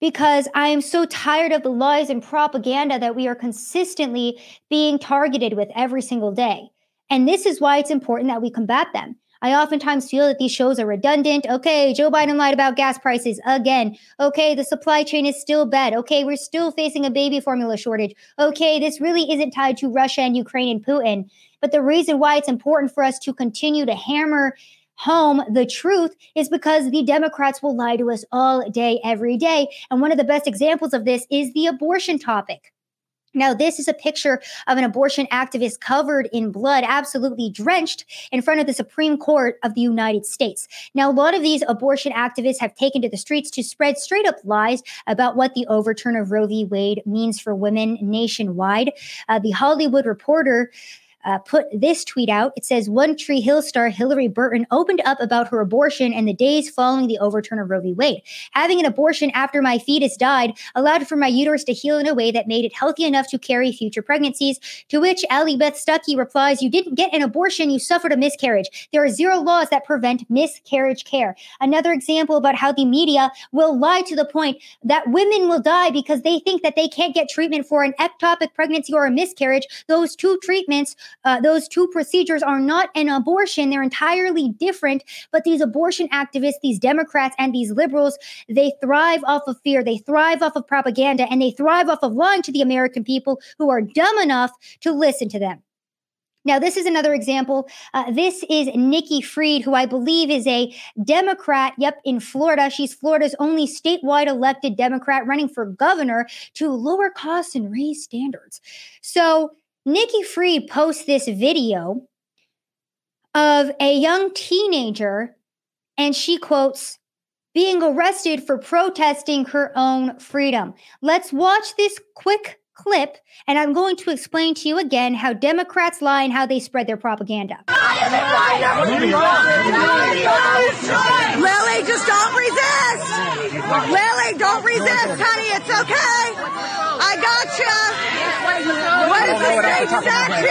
A: because I am so tired of the lies and propaganda that we are consistently being targeted with every single day. And this is why it's important that we combat them. I oftentimes feel that these shows are redundant. Okay, Joe Biden lied about gas prices again. Okay, the supply chain is still bad. Okay, we're still facing a baby formula shortage. Okay, this really isn't tied to Russia and Ukraine and Putin. But the reason why it's important for us to continue to hammer home the truth is because the Democrats will lie to us all day, every day. And one of the best examples of this is the abortion topic. Now, this is a picture of an abortion activist covered in blood, absolutely drenched in front of the Supreme Court of the United States. Now, a lot of these abortion activists have taken to the streets to spread straight up lies about what the overturn of Roe v. Wade means for women nationwide. Uh, the Hollywood Reporter uh, put this tweet out. It says One Tree Hill star Hilarie Burton opened up about her abortion and the days following the overturn of Roe v. Wade. Having an abortion after my fetus died allowed for my uterus to heal in a way that made it healthy enough to carry future pregnancies. To which Allie Beth Stuckey replies, You didn't get an abortion, you suffered a miscarriage. There are zero laws that prevent miscarriage care. Another example about how the media will lie to the point that women will die because they think that they can't get treatment for an ectopic pregnancy or a miscarriage. Those two treatments uh, those two procedures are not an abortion. They're entirely different. But these abortion activists, these Democrats, and these liberals, they thrive off of fear. They thrive off of propaganda and they thrive off of lying to the American people who are dumb enough to listen to them. Now, this is another example. Uh, this is Nikki Fried, who I believe is a Democrat, yep, in Florida. She's Florida's only statewide elected Democrat running for governor to lower costs and raise standards. So, Nikki Fried posts this video of a young teenager, and she quotes, being arrested for protesting her own freedom. Let's watch this quick clip, and I'm going to explain to you again how Democrats lie and how they spread their propaganda.
I: Lily, just don't resist. Lily, don't resist, honey. It's okay. I got you. What is the state statute?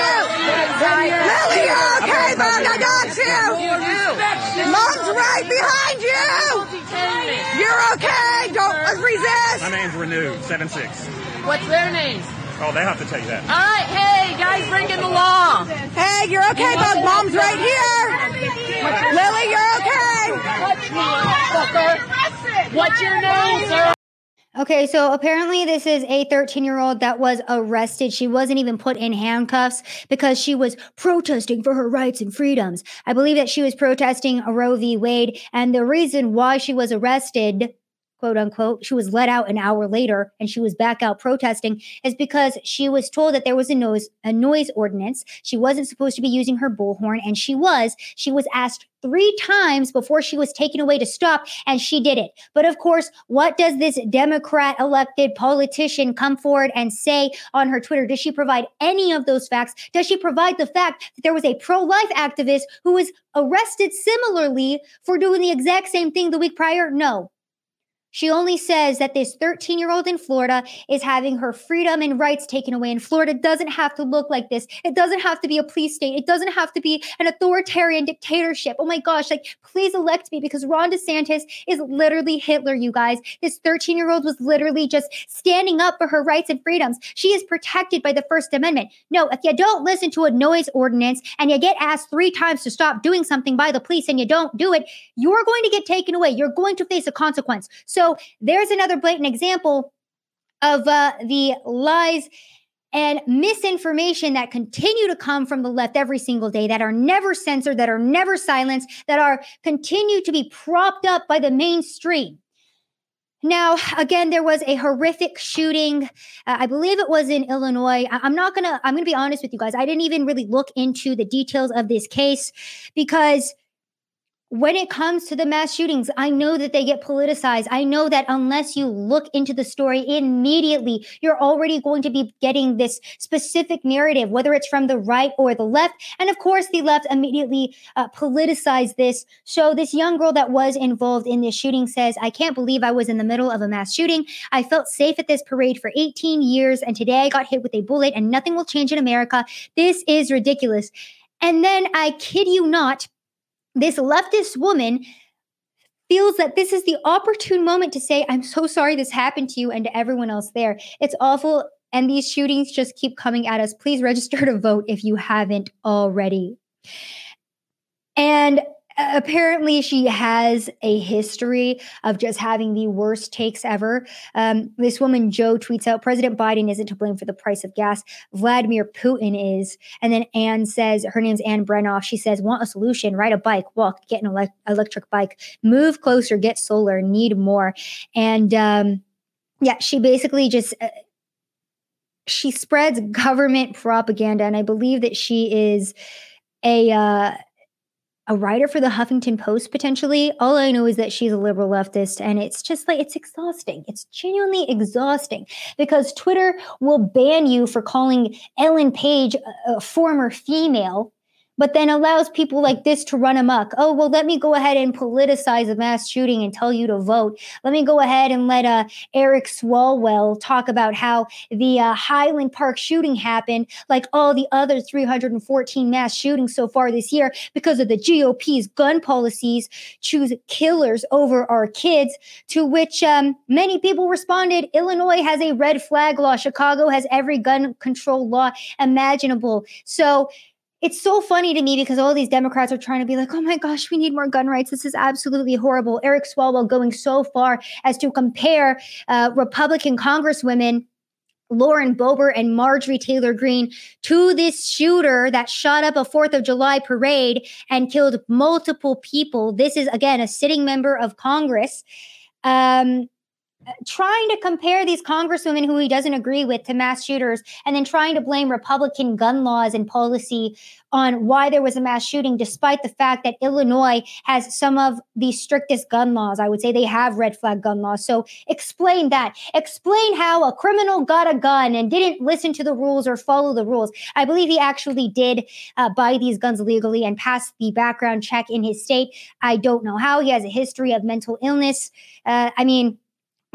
I: Lily, you're okay, Mom. I got you. Mom's right behind you. You're okay. Don't resist.
L: My name's Renew, 7-6.
M: What's their names?
L: Oh, they have to tell you that.
M: All right, hey, guys breaking the law.
I: Hey, you're okay, Bug. Mom's right here. Lily, you're okay.
M: What's your name, sir?
A: Okay, so apparently this is a 13 year old that was arrested. She wasn't even put in handcuffs because she was protesting for her rights and freedoms. I believe that she was protesting Roe v. Wade, and the reason why she was arrested quote unquote, she was let out an hour later and she was back out protesting is because she was told that there was a noise a noise ordinance. She wasn't supposed to be using her bullhorn and she was. She was asked three times before she was taken away to stop and she did it. But of course, what does this Democrat elected politician come forward and say on her Twitter? Does she provide any of those facts? Does she provide the fact that there was a pro-life activist who was arrested similarly for doing the exact same thing the week prior? No. She only says that this 13 year old in Florida is having her freedom and rights taken away. And Florida doesn't have to look like this. It doesn't have to be a police state. It doesn't have to be an authoritarian dictatorship. Oh my gosh, like, please elect me because Ron DeSantis is literally Hitler, you guys. This 13 year old was literally just standing up for her rights and freedoms. She is protected by the First Amendment. No, if you don't listen to a noise ordinance and you get asked three times to stop doing something by the police and you don't do it, you're going to get taken away. You're going to face a consequence. So, so there's another blatant example of uh, the lies and misinformation that continue to come from the left every single day that are never censored that are never silenced that are continue to be propped up by the mainstream now, again, there was a horrific shooting. Uh, I believe it was in Illinois. I- I'm not to, I'm to be honest with you guys. I didn't even really look into the details of this case because when it comes to the mass shootings, I know that they get politicized. I know that unless you look into the story immediately, you're already going to be getting this specific narrative, whether it's from the right or the left. And of course, the left immediately uh, politicized this. So, this young girl that was involved in this shooting says, I can't believe I was in the middle of a mass shooting. I felt safe at this parade for 18 years, and today I got hit with a bullet, and nothing will change in America. This is ridiculous. And then I kid you not, this leftist woman feels that this is the opportune moment to say, I'm so sorry this happened to you and to everyone else there. It's awful. And these shootings just keep coming at us. Please register to vote if you haven't already. And apparently she has a history of just having the worst takes ever. Um, this woman, Joe, tweets out President Biden isn't to blame for the price of gas. Vladimir Putin is. And then Ann says, her name's Ann Brenoff. She says, want a solution, ride a bike, walk, get an ele- electric bike, move closer, get solar, need more. And um, yeah, she basically just. Uh, she spreads government propaganda, and I believe that she is a uh, a writer for the Huffington Post potentially. All I know is that she's a liberal leftist, and it's just like it's exhausting. It's genuinely exhausting because Twitter will ban you for calling Ellen Page a, a former female but then allows people like this to run amok. Oh, well, let me go ahead and politicize a mass shooting and tell you to vote. Let me go ahead and let uh, Eric Swalwell talk about how the uh, Highland Park shooting happened, like all the other 314 mass shootings so far this year, because of the GOP's gun policies, choose killers over our kids. To which um, many people responded Illinois has a red flag law, Chicago has every gun control law imaginable. So, it's so funny to me because all these Democrats are trying to be like, oh my gosh, we need more gun rights. This is absolutely horrible. Eric Swalwell going so far as to compare uh, Republican Congresswomen Lauren Boebert and Marjorie Taylor Greene to this shooter that shot up a 4th of July parade and killed multiple people. This is, again, a sitting member of Congress. Um, trying to compare these congresswomen who he doesn't agree with to mass shooters and then trying to blame Republican gun laws and policy on why there was a mass shooting, despite the fact that Illinois has some of the strictest gun laws. I would say they have red flag gun laws. So explain that. Explain how a criminal got a gun and didn't listen to the rules or follow the rules. I believe he actually did uh, buy these guns legally and pass the background check in his state. I don't know how. He has a history of mental illness. Uh, I mean,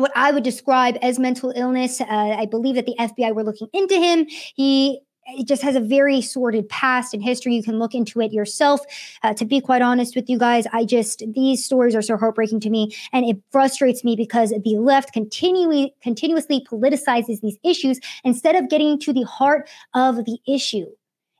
A: what I would describe as mental illness. Uh, I believe that the FBI were looking into him. He it just has a very sordid past and history. You can look into it yourself. Uh, to be quite honest with you guys, I just these stories are so heartbreaking to me, and it frustrates me because the left continually continuously politicizes these issues instead of getting to the heart of the issue.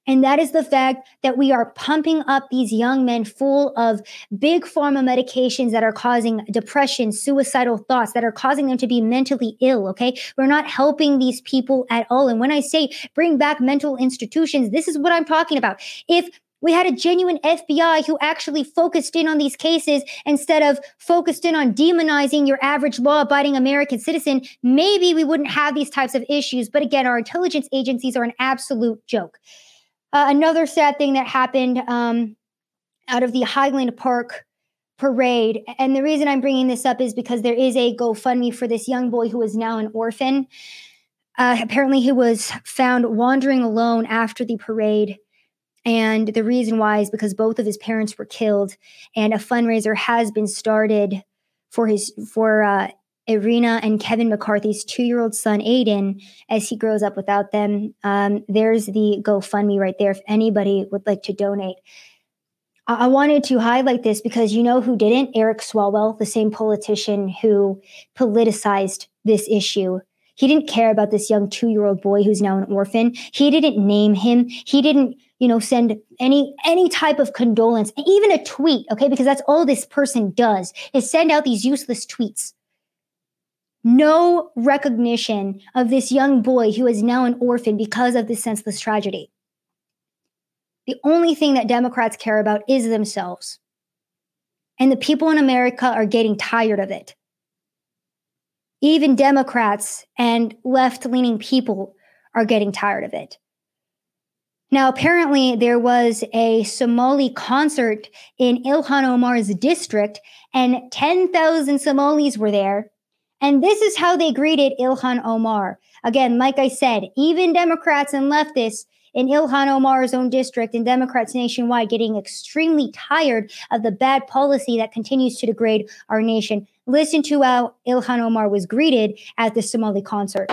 A: And that is the fact that we are pumping up these young men full of big pharma medications that are causing depression, suicidal thoughts, that are causing them to be mentally ill. Okay. We're not helping these people at all. And when I say bring back mental institutions, this is what I'm talking about. If we had a genuine FBI who actually focused in on these cases instead of focused in on demonizing your average law abiding American citizen. Maybe we wouldn't have these types of issues. But again, our intelligence agencies are an absolute joke. Uh, another sad thing that happened um, out of the Highland Park parade, and the reason I'm bringing this up is because there is a GoFundMe for this young boy who is now an orphan. Uh, apparently, he was found wandering alone after the parade. And the reason why is because both of his parents were killed, and a fundraiser has been started for his for uh, Irina and Kevin McCarthy's two year old son, Aiden, as he grows up without them. Um, there's the GoFundMe right there if anybody would like to donate. I-, I wanted to highlight this because you know who didn't? Eric Swalwell, the same politician who politicized this issue. He didn't care about this young two year old boy who's now an orphan. He didn't name him. He didn't you know send any any type of condolence even a tweet okay because that's all this person does is send out these useless tweets no recognition of this young boy who is now an orphan because of this senseless tragedy. The only thing that Democrats care about is themselves. And the people in America are getting tired of it. Even Democrats and left leaning people are getting tired of it. Now, apparently, there was a Somali concert in Ilhan Omar's district, and 10,000 Somalis were there and this is how they greeted Ilhan Omar. Again, like I said, even Democrats and leftists in Ilhan Omar's own district and Democrats nationwide getting extremely tired of the bad policy that continues to degrade our nation. Listen to how Ilhan Omar was greeted at the Somali concert.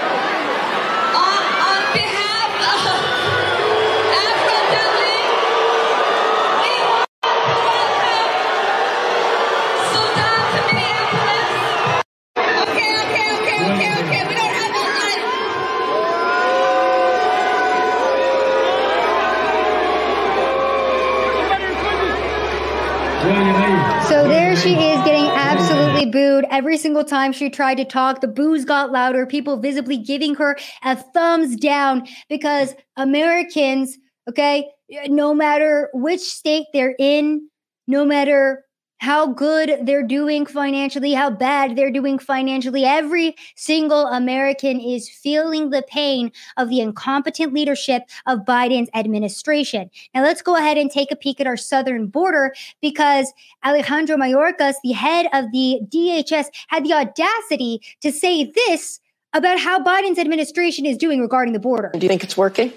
A: Every single time she tried to talk. The boos got louder, people visibly giving her a thumbs down because Americans, okay, no matter which state they're in, no matter how good they're doing financially, how bad they're doing financially. Every single American is feeling the pain of the incompetent leadership of Biden's administration. Now, let's go ahead and take a peek at our southern border because Alejandro Mayorkas, the head of the DHS, had the audacity to say this about how Biden's administration is doing regarding the border.
N: Do you think it's working?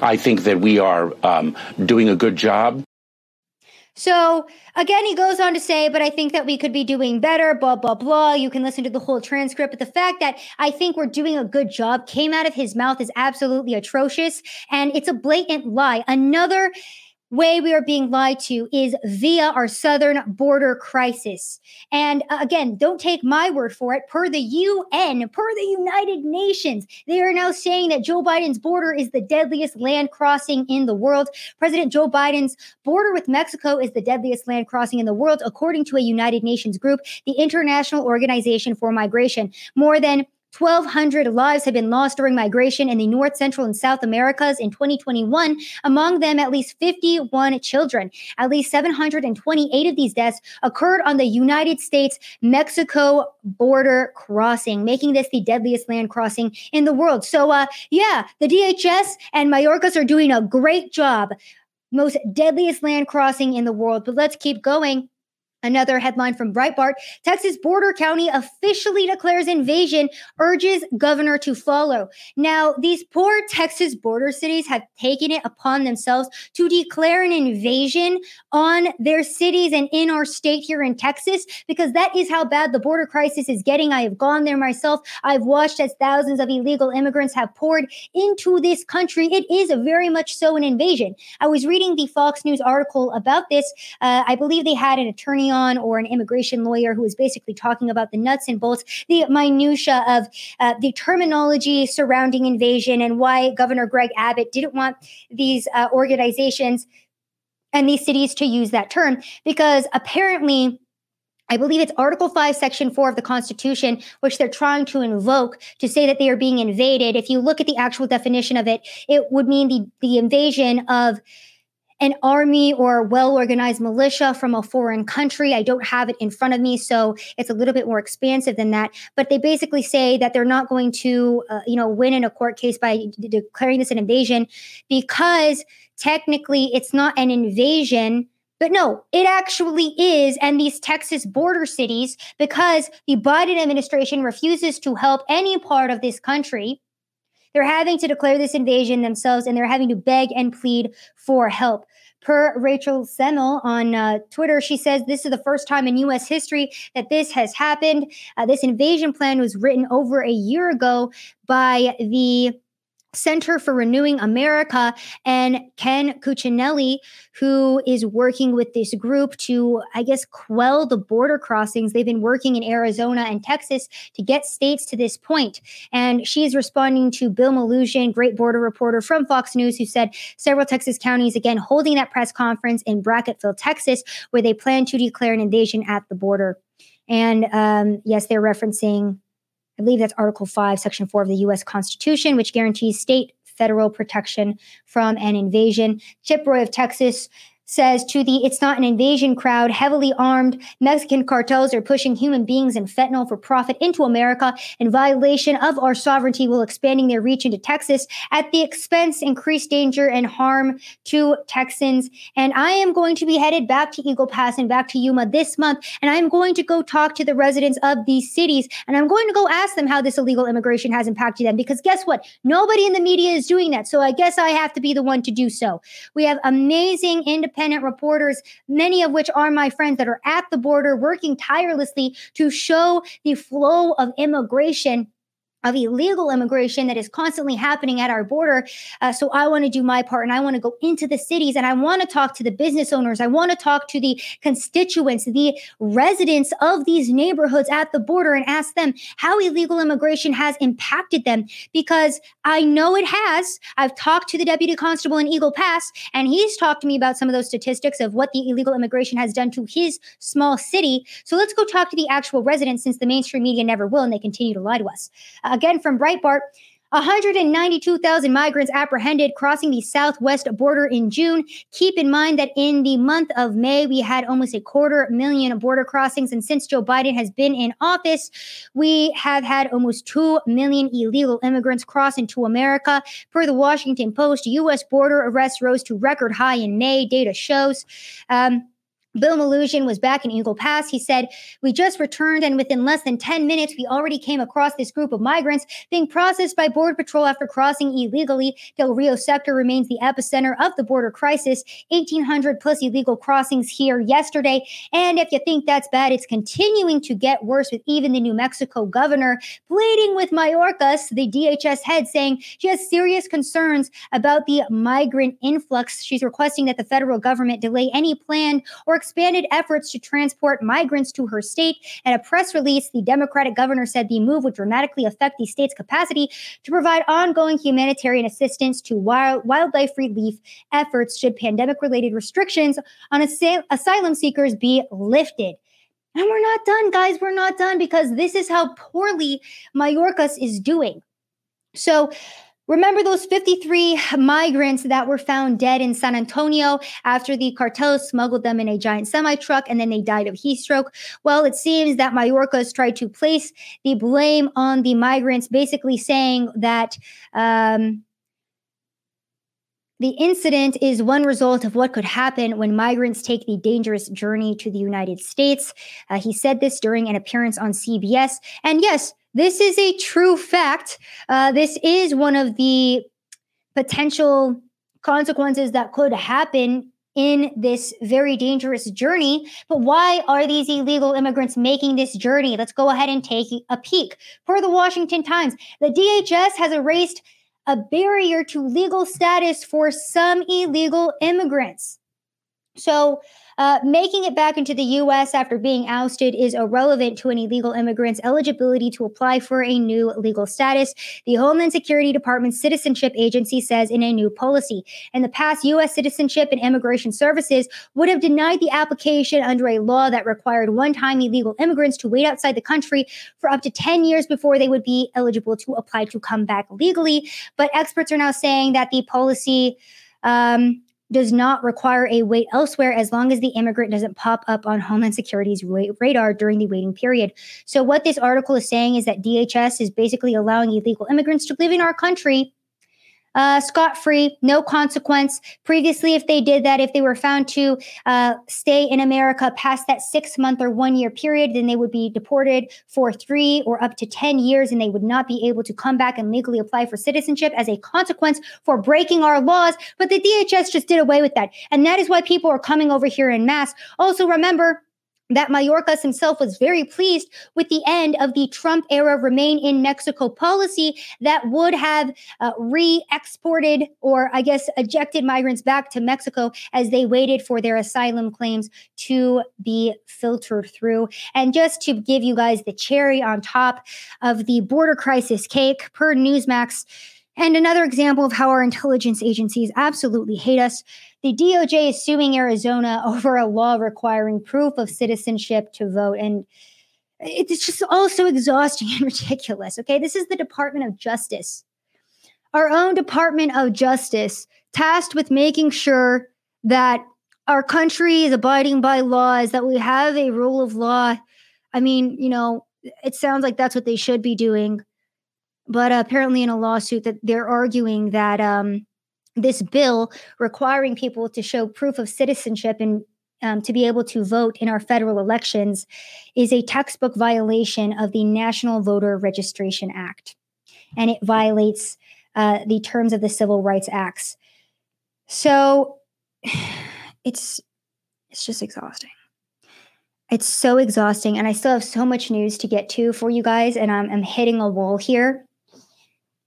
O: I think that we are um, doing a good job.
A: So again, he goes on to say, but I think that we could be doing better, blah, blah, blah. You can listen to the whole transcript. But the fact that I think we're doing a good job came out of his mouth is absolutely atrocious. And it's a blatant lie. Another way we are being lied to is via our southern border crisis. And uh, again, don't take my word for it. Per the UN, per the United Nations, they are now saying that Joe Biden's border is the deadliest land crossing in the world. President Joe Biden's border with Mexico is the deadliest land crossing in the world, according to a United Nations group, the International Organization for Migration. More than 1,200 lives have been lost during migration in the North, Central, and South Americas in 2021, among them at least 51 children. At least 728 of these deaths occurred on the United States Mexico border crossing, making this the deadliest land crossing in the world. So, uh, yeah, the DHS and Mayorkas are doing a great job. Most deadliest land crossing in the world. But let's keep going. Another headline from Breitbart Texas Border County officially declares invasion, urges governor to follow. Now, these poor Texas border cities have taken it upon themselves to declare an invasion on their cities and in our state here in Texas because that is how bad the border crisis is getting. I have gone there myself. I've watched as thousands of illegal immigrants have poured into this country. It is very much so an invasion. I was reading the Fox News article about this. Uh, I believe they had an attorney on or an immigration lawyer who was basically talking about the nuts and bolts, the minutia of uh, the terminology surrounding invasion and why Governor Greg Abbott didn't want these uh, organizations and these cities to use that term because apparently I believe it's Article 5, Section 4 of the Constitution, which they're trying to invoke to say that they are being invaded. If you look at the actual definition of it, it would mean the, the invasion of an army or well organized militia from a foreign country. I don't have it in front of me, so it's a little bit more expansive than that. But they basically say that they're not going to, uh, you know, win in a court case by d- declaring this an invasion because technically it's not an invasion but no, it actually is. And these Texas border cities, because the Biden administration refuses to help any part of this country, they're having to declare this invasion themselves and they're having to beg and plead for help. Per Rachel Semmel on uh, Twitter, she says this is the first time in U.S. history that this has happened. Uh, this invasion plan was written over a year ago by the Center for Renewing America and Ken Cuccinelli, who is working with this group to, I guess, quell the border crossings. They've been working in Arizona and Texas to get states to this point. And she's responding to Bill Melugin, great border reporter from Fox News, who said several Texas counties, again, holding that press conference in Brackettville, Texas, where they plan to declare an invasion at the border. And um, yes, they're referencing I believe that's Article 5, Section 4 of the U.S. Constitution, which guarantees state federal protection from an invasion. Chip Roy of Texas says to the It's Not an Invasion crowd, heavily armed Mexican cartels are pushing human beings and fentanyl for profit into America in violation of our sovereignty while expanding their reach into Texas at the expense, increased danger, and harm to Texans. And I am going to be headed back to Eagle Pass and back to Yuma this month, and I'm going to go talk to the residents of these cities, and I'm going to go ask them how this illegal immigration has impacted them. Because guess what? Nobody in the media is doing that. So I guess I have to be the one to do so. We have amazing independent independent reporters, many of which are my friends that are at the border working tirelessly to show the flow of immigration of illegal immigration that is constantly happening at our border. Uh, so I want to do my part and I want to go into the cities and I want to talk to the business owners. I want to talk to the constituents, the residents of these neighborhoods at the border and ask them how illegal immigration has impacted them because I know it has. I've talked to the deputy constable in Eagle Pass and he's talked to me about some of those statistics of what the illegal immigration has done to his small city. So let's go talk to the actual residents since the mainstream media never will and they continue to lie to us. Uh, Again, from Breitbart, 192,000 migrants apprehended crossing the southwest border in June. Keep in mind that in the month of May, we had almost a quarter million border crossings. And since Joe Biden has been in office, we have had almost 2 million illegal immigrants cross into America. Per the Washington Post, U.S. border arrests rose to record high in May, data shows. Um, Bill Melugin was back in Eagle Pass. He said, We just returned, and within less than 10 minutes, we already came across this group of migrants being processed by Border Patrol after crossing illegally. Del Rio sector remains the epicenter of the border crisis. 1,800 plus illegal crossings here yesterday. And if you think that's bad, it's continuing to get worse with even the New Mexico governor pleading with Mayorkas, the DHS head, saying she has serious concerns about the migrant influx. She's requesting that the federal government delay any planned or expanded efforts to transport migrants to her state. In a press release, the Democratic governor said the move would dramatically affect the state's capacity to provide ongoing humanitarian assistance to wild, wildlife relief efforts should pandemic related restrictions on asylum seekers be lifted. And we're not done, guys. We're not done because this is how poorly Mayorkas is doing. So, Remember those 53 migrants that were found dead in San Antonio after the cartels smuggled them in a giant semi truck and then they died of heat stroke? Well, it seems that Mayorkas has tried to place the blame on the migrants, basically saying that. Um, the incident is one result of what could happen when migrants take the dangerous journey to the United States. Uh, he said this during an appearance on CBS. And yes, this is a true fact. Uh, this is one of the potential consequences that could happen in this very dangerous journey. But why are these illegal immigrants making this journey? Let's go ahead and take a peek. Per the Washington Times, the DHS has erased a barrier to legal status for some illegal immigrants. So, Uh, making it back into the U.S. after being ousted is irrelevant to an illegal immigrant's eligibility to apply for a new legal status, the Homeland Security Department's Citizenship Agency says in a new policy. In the past, U.S. Citizenship and Immigration Services would have denied the application under a law that required one time illegal immigrants to wait outside the country for up to 10 years before they would be eligible to apply to come back legally. But experts are now saying that the policy. Um, does not require a wait elsewhere as long as the immigrant doesn't pop up on Homeland Security's ra- radar during the waiting period. So, what this article is saying is that DHS is basically allowing illegal immigrants to live in our country uh, scot free, no consequence. Previously, if they did that, if they were found to uh, stay in America past that six month or one year period, then they would be deported for three or up to 10 years and they would not be able to come back and legally apply for citizenship as a consequence for breaking our laws. But the DHS just did away with that. And that is why people are coming over here in mass. Also, remember, that Mayorkas himself was very pleased with the end of the Trump era remain in Mexico policy that would have uh, re exported or, I guess, ejected migrants back to Mexico as they waited for their asylum claims to be filtered through. And just to give you guys the cherry on top of the border crisis cake, per Newsmax, and another example of how our intelligence agencies absolutely hate us. The DOJ is suing Arizona over a law requiring proof of citizenship to vote. And it's just all so exhausting and ridiculous. Okay. This is the Department of Justice, our own Department of Justice, tasked with making sure that our country is abiding by laws, that we have a rule of law. I mean, you know, it sounds like that's what they should be doing but apparently in a lawsuit that they're arguing that um, this bill requiring people to show proof of citizenship and um, to be able to vote in our federal elections is a textbook violation of the National Voter Registration Act, and it violates uh, the terms of the Civil Rights Acts. So it's it's just exhausting. It's so exhausting, and I still have so much news to get to for you guys, and I'm, I'm hitting a wall here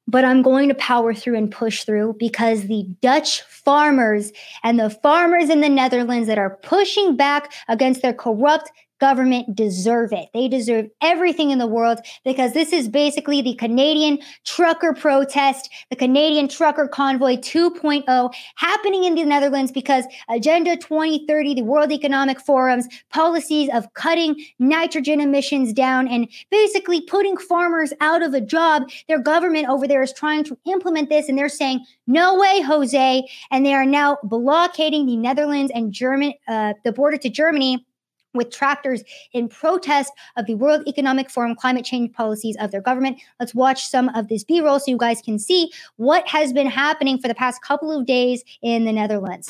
A: but I'm going to power through and push through because the Dutch farmers and the farmers in the Netherlands that are pushing back against their corrupt government deserve it. They deserve everything in the world because this is basically the Canadian trucker protest, the Canadian trucker convoy 2.0 happening in the Netherlands because Agenda 2030, the World Economic Forum's policies of cutting nitrogen emissions down and basically putting farmers out of a job. Their government over there is trying to implement this and they're saying, no way, Jose. And they are now blockading the Netherlands and German, uh, the border to Germany with tractors in protest of the World Economic Forum climate change policies of their government. Let's watch some of this B roll so you guys can see what has been happening for the past couple of days in the Netherlands.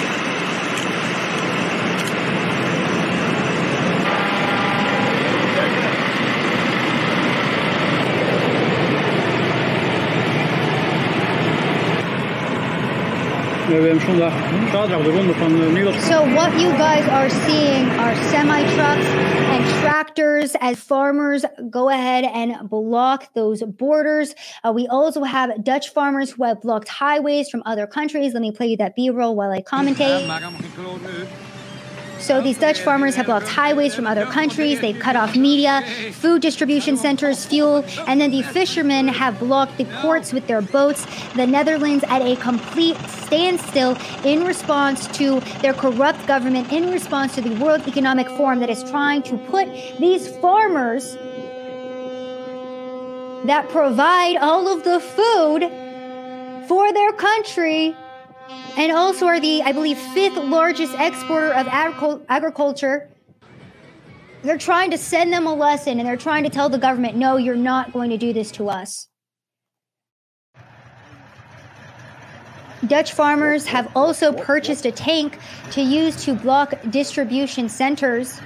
N: So what
A: you guys are seeing are semi trucks and tractors as farmers go ahead and block those borders. Uh, we also have Dutch farmers who have blocked highways from other countries. Let me play you that B roll while I commentate. So these Dutch farmers have blocked highways from other countries. They've cut off media, food distribution centers, fuel, and then the fishermen have blocked the ports with their boats. The Netherlands at a complete standstill in response to their corrupt government, in response to the World Economic Forum that is trying to put these farmers that provide all of the food for their country and also are the, I believe, fifth largest exporter of agriculture. They're trying to send them a lesson and they're trying to tell the government, no, you're not going to do this to us. Dutch farmers have also purchased a tank to use to block distribution centers.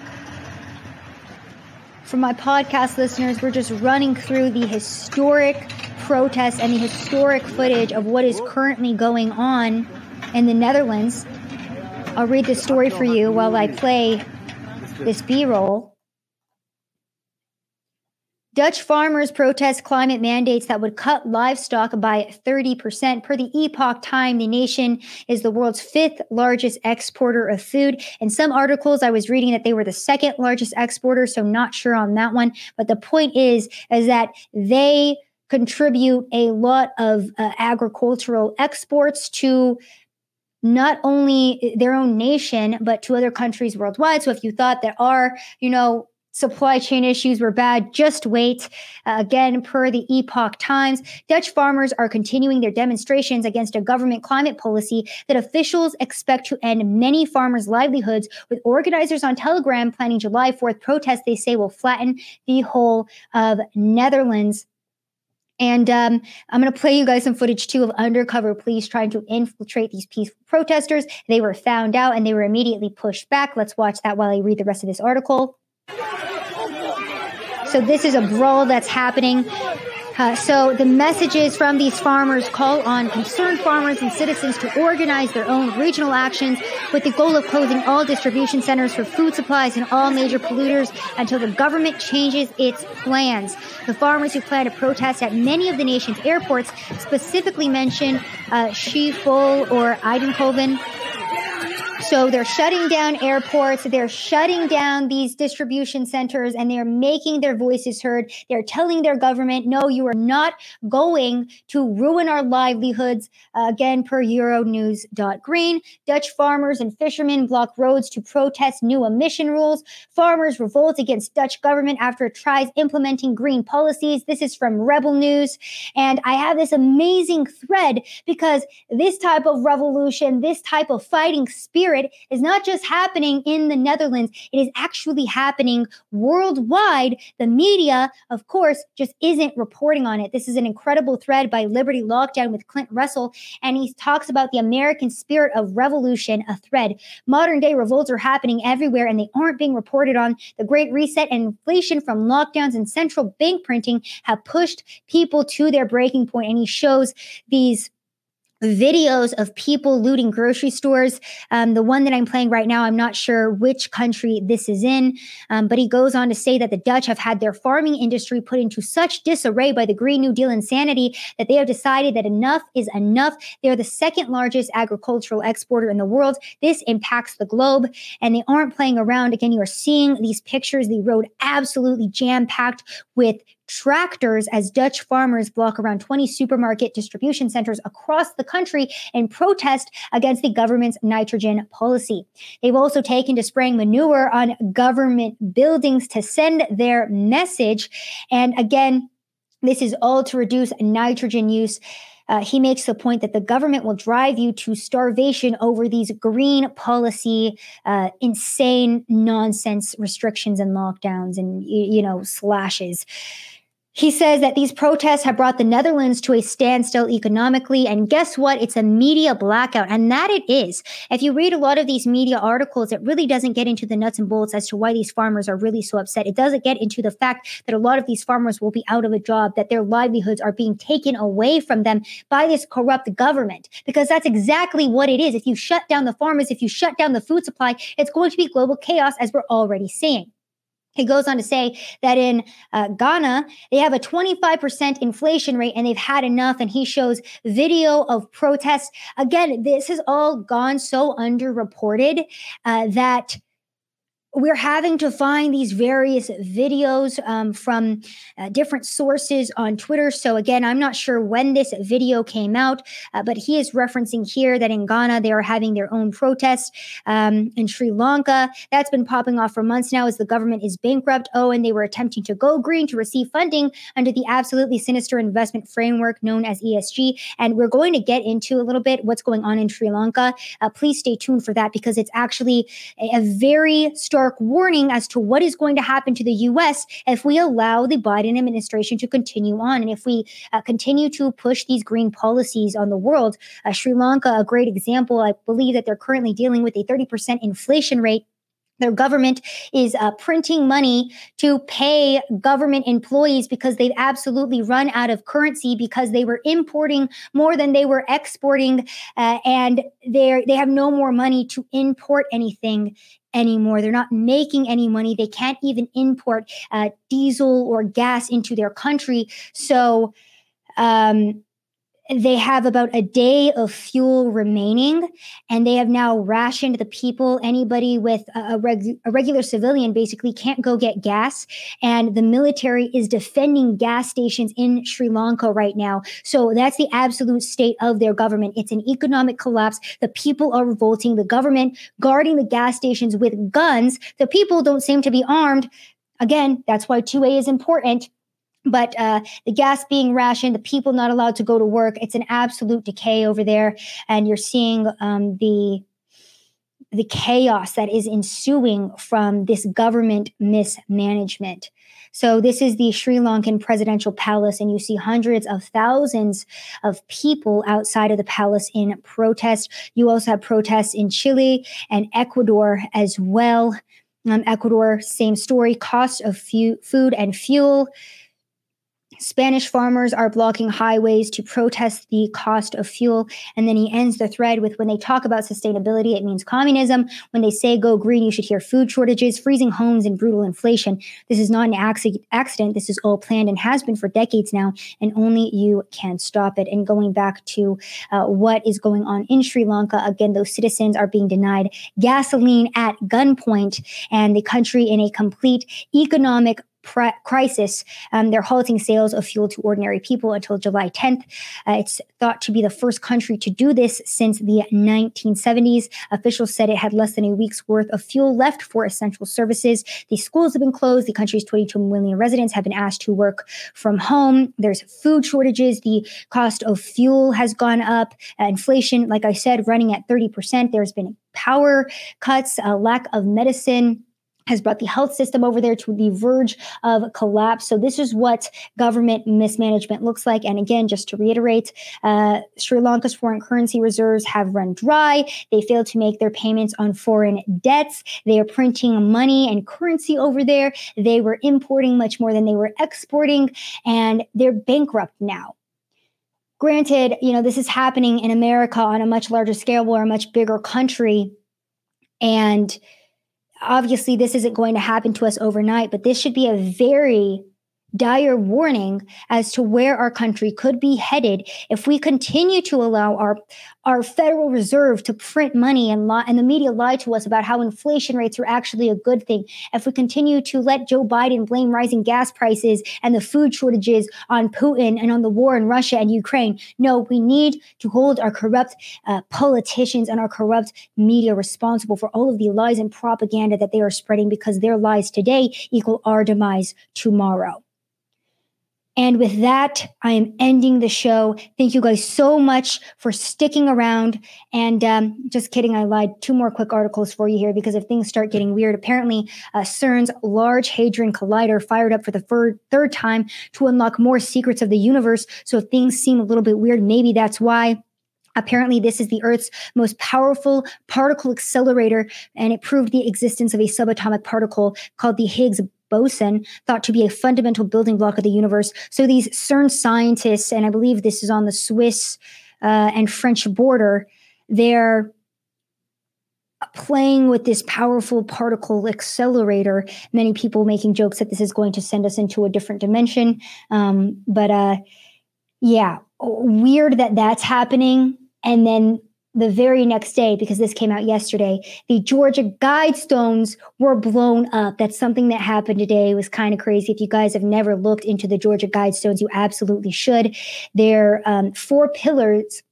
A: For my podcast listeners, we're just running through the historic protests and the historic footage of what is currently going on in the Netherlands. I'll read the story for you while I play this B roll. Dutch farmers protest climate mandates that would cut livestock by 30%. Per the Epoch Time, the nation is the world's fifth largest exporter of food. In some articles, I was reading that they were the second largest exporter, so not sure on that one. But the point is, is that they contribute a lot of uh, agricultural exports to not only their own nation but to other countries worldwide so if you thought there are you know supply chain issues were bad. Just wait. Uh, again, per the Epoch Times, Dutch farmers are continuing their demonstrations against a government climate policy that officials expect to end many farmers' livelihoods, with organizers on Telegram planning July 4th protests they say will flatten the whole of Netherlands. And um, I'm going to play you guys some footage too of undercover police trying to infiltrate these peaceful protesters. They were found out and they were immediately pushed back. Let's watch that while I read the rest of this article. So this is a brawl that's happening. Uh, so the messages from these farmers call on concerned farmers and citizens to organize their own regional actions with the goal of closing all distribution centers for food supplies and all major polluters until the government changes its plans. The farmers who plan to protest at many of the nation's airports specifically mention uh, Schiphol or Eindhoven so they're shutting down airports, they're shutting down these distribution centers, and they're making their voices heard. They're telling their government, no, you are not going to ruin our livelihoods. Uh, again, per Euronews.green, Dutch farmers and fishermen block roads to protest new emission rules. Farmers revolt against Dutch government after it tries implementing green policies. This is from Rebel News. And I have this amazing thread because this type of revolution, this type of fighting spirit, is not just happening in the Netherlands, it is actually happening worldwide. The media, of course, just isn't reporting on it. This is an incredible thread by Liberty Lockdown with Clint Russell, and he talks about the American spirit of revolution, a thread. Modern day revolts are happening everywhere and they aren't being reported on. The Great Reset and inflation from lockdowns and central bank printing have pushed people to their breaking point, and he shows these videos of people looting grocery stores. Um, the one that I'm playing right now, I'm not sure which country this is in, um, but he goes on to say that the Dutch have had their farming industry put into such disarray by the Green New Deal insanity that they have decided that enough is enough. They're the second largest agricultural exporter in the world. This impacts the globe, and they aren't playing around. Again, you are seeing these pictures, the road absolutely jam packed with tractors as Dutch farmers block around 20 supermarket distribution centers across the country in protest against the government's nitrogen policy. They've also taken to spraying manure on government buildings to send their message. And again, this is all to reduce nitrogen use. Uh, he makes the point that the government will drive you to starvation over these green policy, uh, insane nonsense restrictions and lockdowns and, you know, slashes. He says that these protests have brought the Netherlands to a standstill economically. And guess what? It's a media blackout. And that it is. If you read a lot of these media articles, it really doesn't get into the nuts and bolts as to why these farmers are really so upset. It doesn't get into the fact that a lot of these farmers will be out of a job, that their livelihoods are being taken away from them by this corrupt government. Because that's exactly what it is. If you shut down the farmers, if you shut down the food supply, it's going to be global chaos, as we're already seeing. He goes on to say that in uh, Ghana, they have a 25% inflation rate and they've had enough. And he shows video of protests. Again, this has all gone so underreported uh, that we're having to find these various videos um, from uh, different sources on Twitter. So, again, I'm not sure when this video came out, uh, but he is referencing here that in Ghana they are having their own protest. Um, in Sri Lanka, that's been popping off for months now as the government is bankrupt. Oh, and they were attempting to go green to receive funding under the absolutely sinister investment framework known as ESG. And we're going to get into a little bit what's going on in Sri Lanka. Uh, please stay tuned for that because it's actually a, a very strong stark warning as to what is going to happen to the US if we allow the Biden administration to continue on. And if we uh, continue to push these green policies on the world, uh, Sri Lanka, a great example, I believe that they're currently dealing with a 30% inflation rate their government is uh, printing money to pay government employees because they've absolutely run out of currency because they were importing more than they were exporting, uh, and they they have no more money to import anything anymore. They're not making any money. They can't even import uh, diesel or gas into their country. So. Um, they have about a day of fuel remaining and they have now rationed the people. Anybody with a, reg- a, regular civilian basically can't go get gas and the military is defending gas stations in sri lanka right now. So that's the absolute state of their government. It's an economic collapse. The people are revolting. The government guarding the gas stations with guns. The people don't seem to be armed. Again that's why 2a is important but uh, the gas being rationed, the people not allowed to go to work, it's an absolute decay over there, and you're seeing um, the the chaos that is ensuing from this government mismanagement. So this is the Sri Lankan presidential palace, and you see hundreds of thousands of people outside of the palace in protest. You also have protests in Chile and Ecuador as well. Um, Ecuador, same story. Cost of fu- food and fuel Spanish farmers are blocking highways to protest the cost of fuel. And then he ends the thread with when they talk about sustainability, it means communism. When they say go green, you should hear food shortages, freezing homes, and brutal inflation. This is not an accident. This is all planned and has been for decades now, and only you can stop it. And going back to uh, what is going on in Sri Lanka, again, those citizens are being denied gasoline at gunpoint, and the country in a complete economic crisis, um, they're halting sales of fuel to ordinary people until July 10th. Uh, it's thought to be the first country to do this since the 1970s. Officials said it had less than a week's worth of fuel left for essential services. The schools have been closed. The country's 22 million residents have been asked to work from home. There's food shortages. The cost of fuel has gone up. Uh, inflation, like I said, running at 30%. There's been power cuts, a lack of medicine has brought the health system over there to the verge of collapse. So, this is what government mismanagement looks like. And again, just to reiterate, uh, Sri Lanka's foreign currency reserves have run dry. They failed to make their payments on foreign debts. They are printing money and currency over there. They were importing much more than they were exporting, and they're bankrupt now granted, you know, this is happening in America on a much larger scale. We're a much bigger country. And obviously this isn't going to happen to us overnight, but this should be a very dire warning as to where our country could be headed if we continue to allow our our Federal Reserve to print money and and the media lie to us about how inflation rates are actually a good thing. If we continue to let Joe Biden blame rising gas prices and the food shortages on Putin and on the war in Russia and Ukraine, no, we need to hold our corrupt uh, politicians and our corrupt media responsible for all of the lies and propaganda that they are spreading because their lies today equal our demise tomorrow. And with that, I am ending the show. Thank you guys so much for sticking around. And um, just kidding, I lied. Two more quick articles for you here because if things start getting weird, apparently uh, CERN's Large Hadron Collider fired up for the third, third time to unlock more secrets of the universe. So if things seem a little bit weird, maybe that's why. Apparently, this is the Earth's most powerful particle accelerator, and it proved the existence of a subatomic particle called the Higgs boson, thought to be a fundamental building block of the universe. So these CERN scientists, and I believe this is on the Swiss uh, and French border, they're playing with this powerful particle accelerator. Many people making jokes that this is going to send us into a different dimension. Um, but uh, yeah, weird that that's happening. And then the very next day, because this came out yesterday, the Georgia Guidestones were blown up. That's something that happened today. It was kind of crazy. If you guys have never looked into the Georgia Guidestones, you absolutely should. They're um, four pillars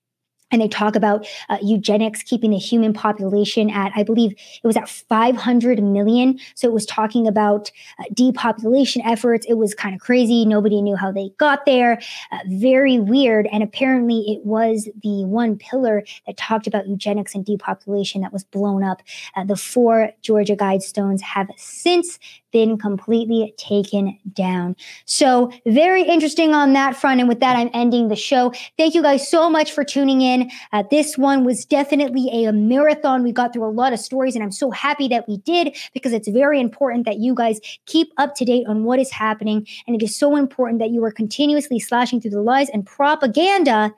A: and they talk about uh, eugenics keeping the human population at i believe it was at 500 million so it was talking about uh, depopulation efforts it was kind of crazy nobody knew how they got there uh, very weird and apparently it was the one pillar that talked about eugenics and depopulation that was blown up uh, the four georgia guidestones have since been completely taken down. So, very interesting on that front. And with that, I'm ending the show. Thank you guys so much for tuning in. Uh, this one was definitely a, marathon. We got through a lot of stories, and I'm so happy that we did because it's very important that you guys keep up to date on what is happening. And it is so important that you are continuously slashing through the lies and propaganda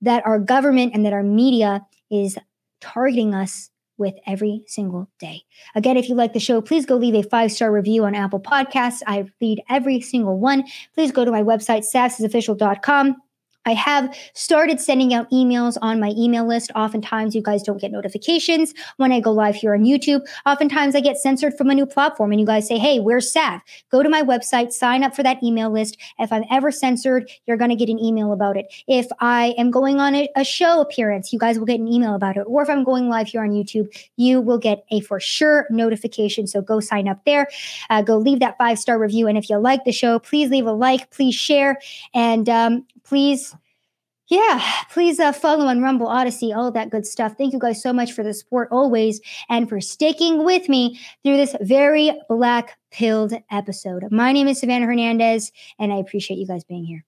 A: that our government and that our media is targeting us with every single day. Again, if you like the show, please go leave a five star review on Apple Podcasts. I read every single one. Please go to my website, sassesofficial.com. I have started sending out emails on my email list. Oftentimes, you guys don't get notifications when I go live here on YouTube. Oftentimes, I get censored from a new platform, and you guys say, Hey, where's Sav? Go to my website, sign up for that email list. If I'm ever censored, you're going to get an email about it. If I am going on a, a, show appearance, you guys will get an email about it. Or if I'm going live here on YouTube, you will get a for sure notification. So go sign up there, uh, go leave that five star review. And if you like the show, please leave a like, please share, and um, please yeah, please uh, follow on Rumble, Odysee, all that good stuff. Thank you guys so much for the support always and for sticking with me through this very black pilled episode. My name is Savannah Hernandez, and I appreciate you guys being here.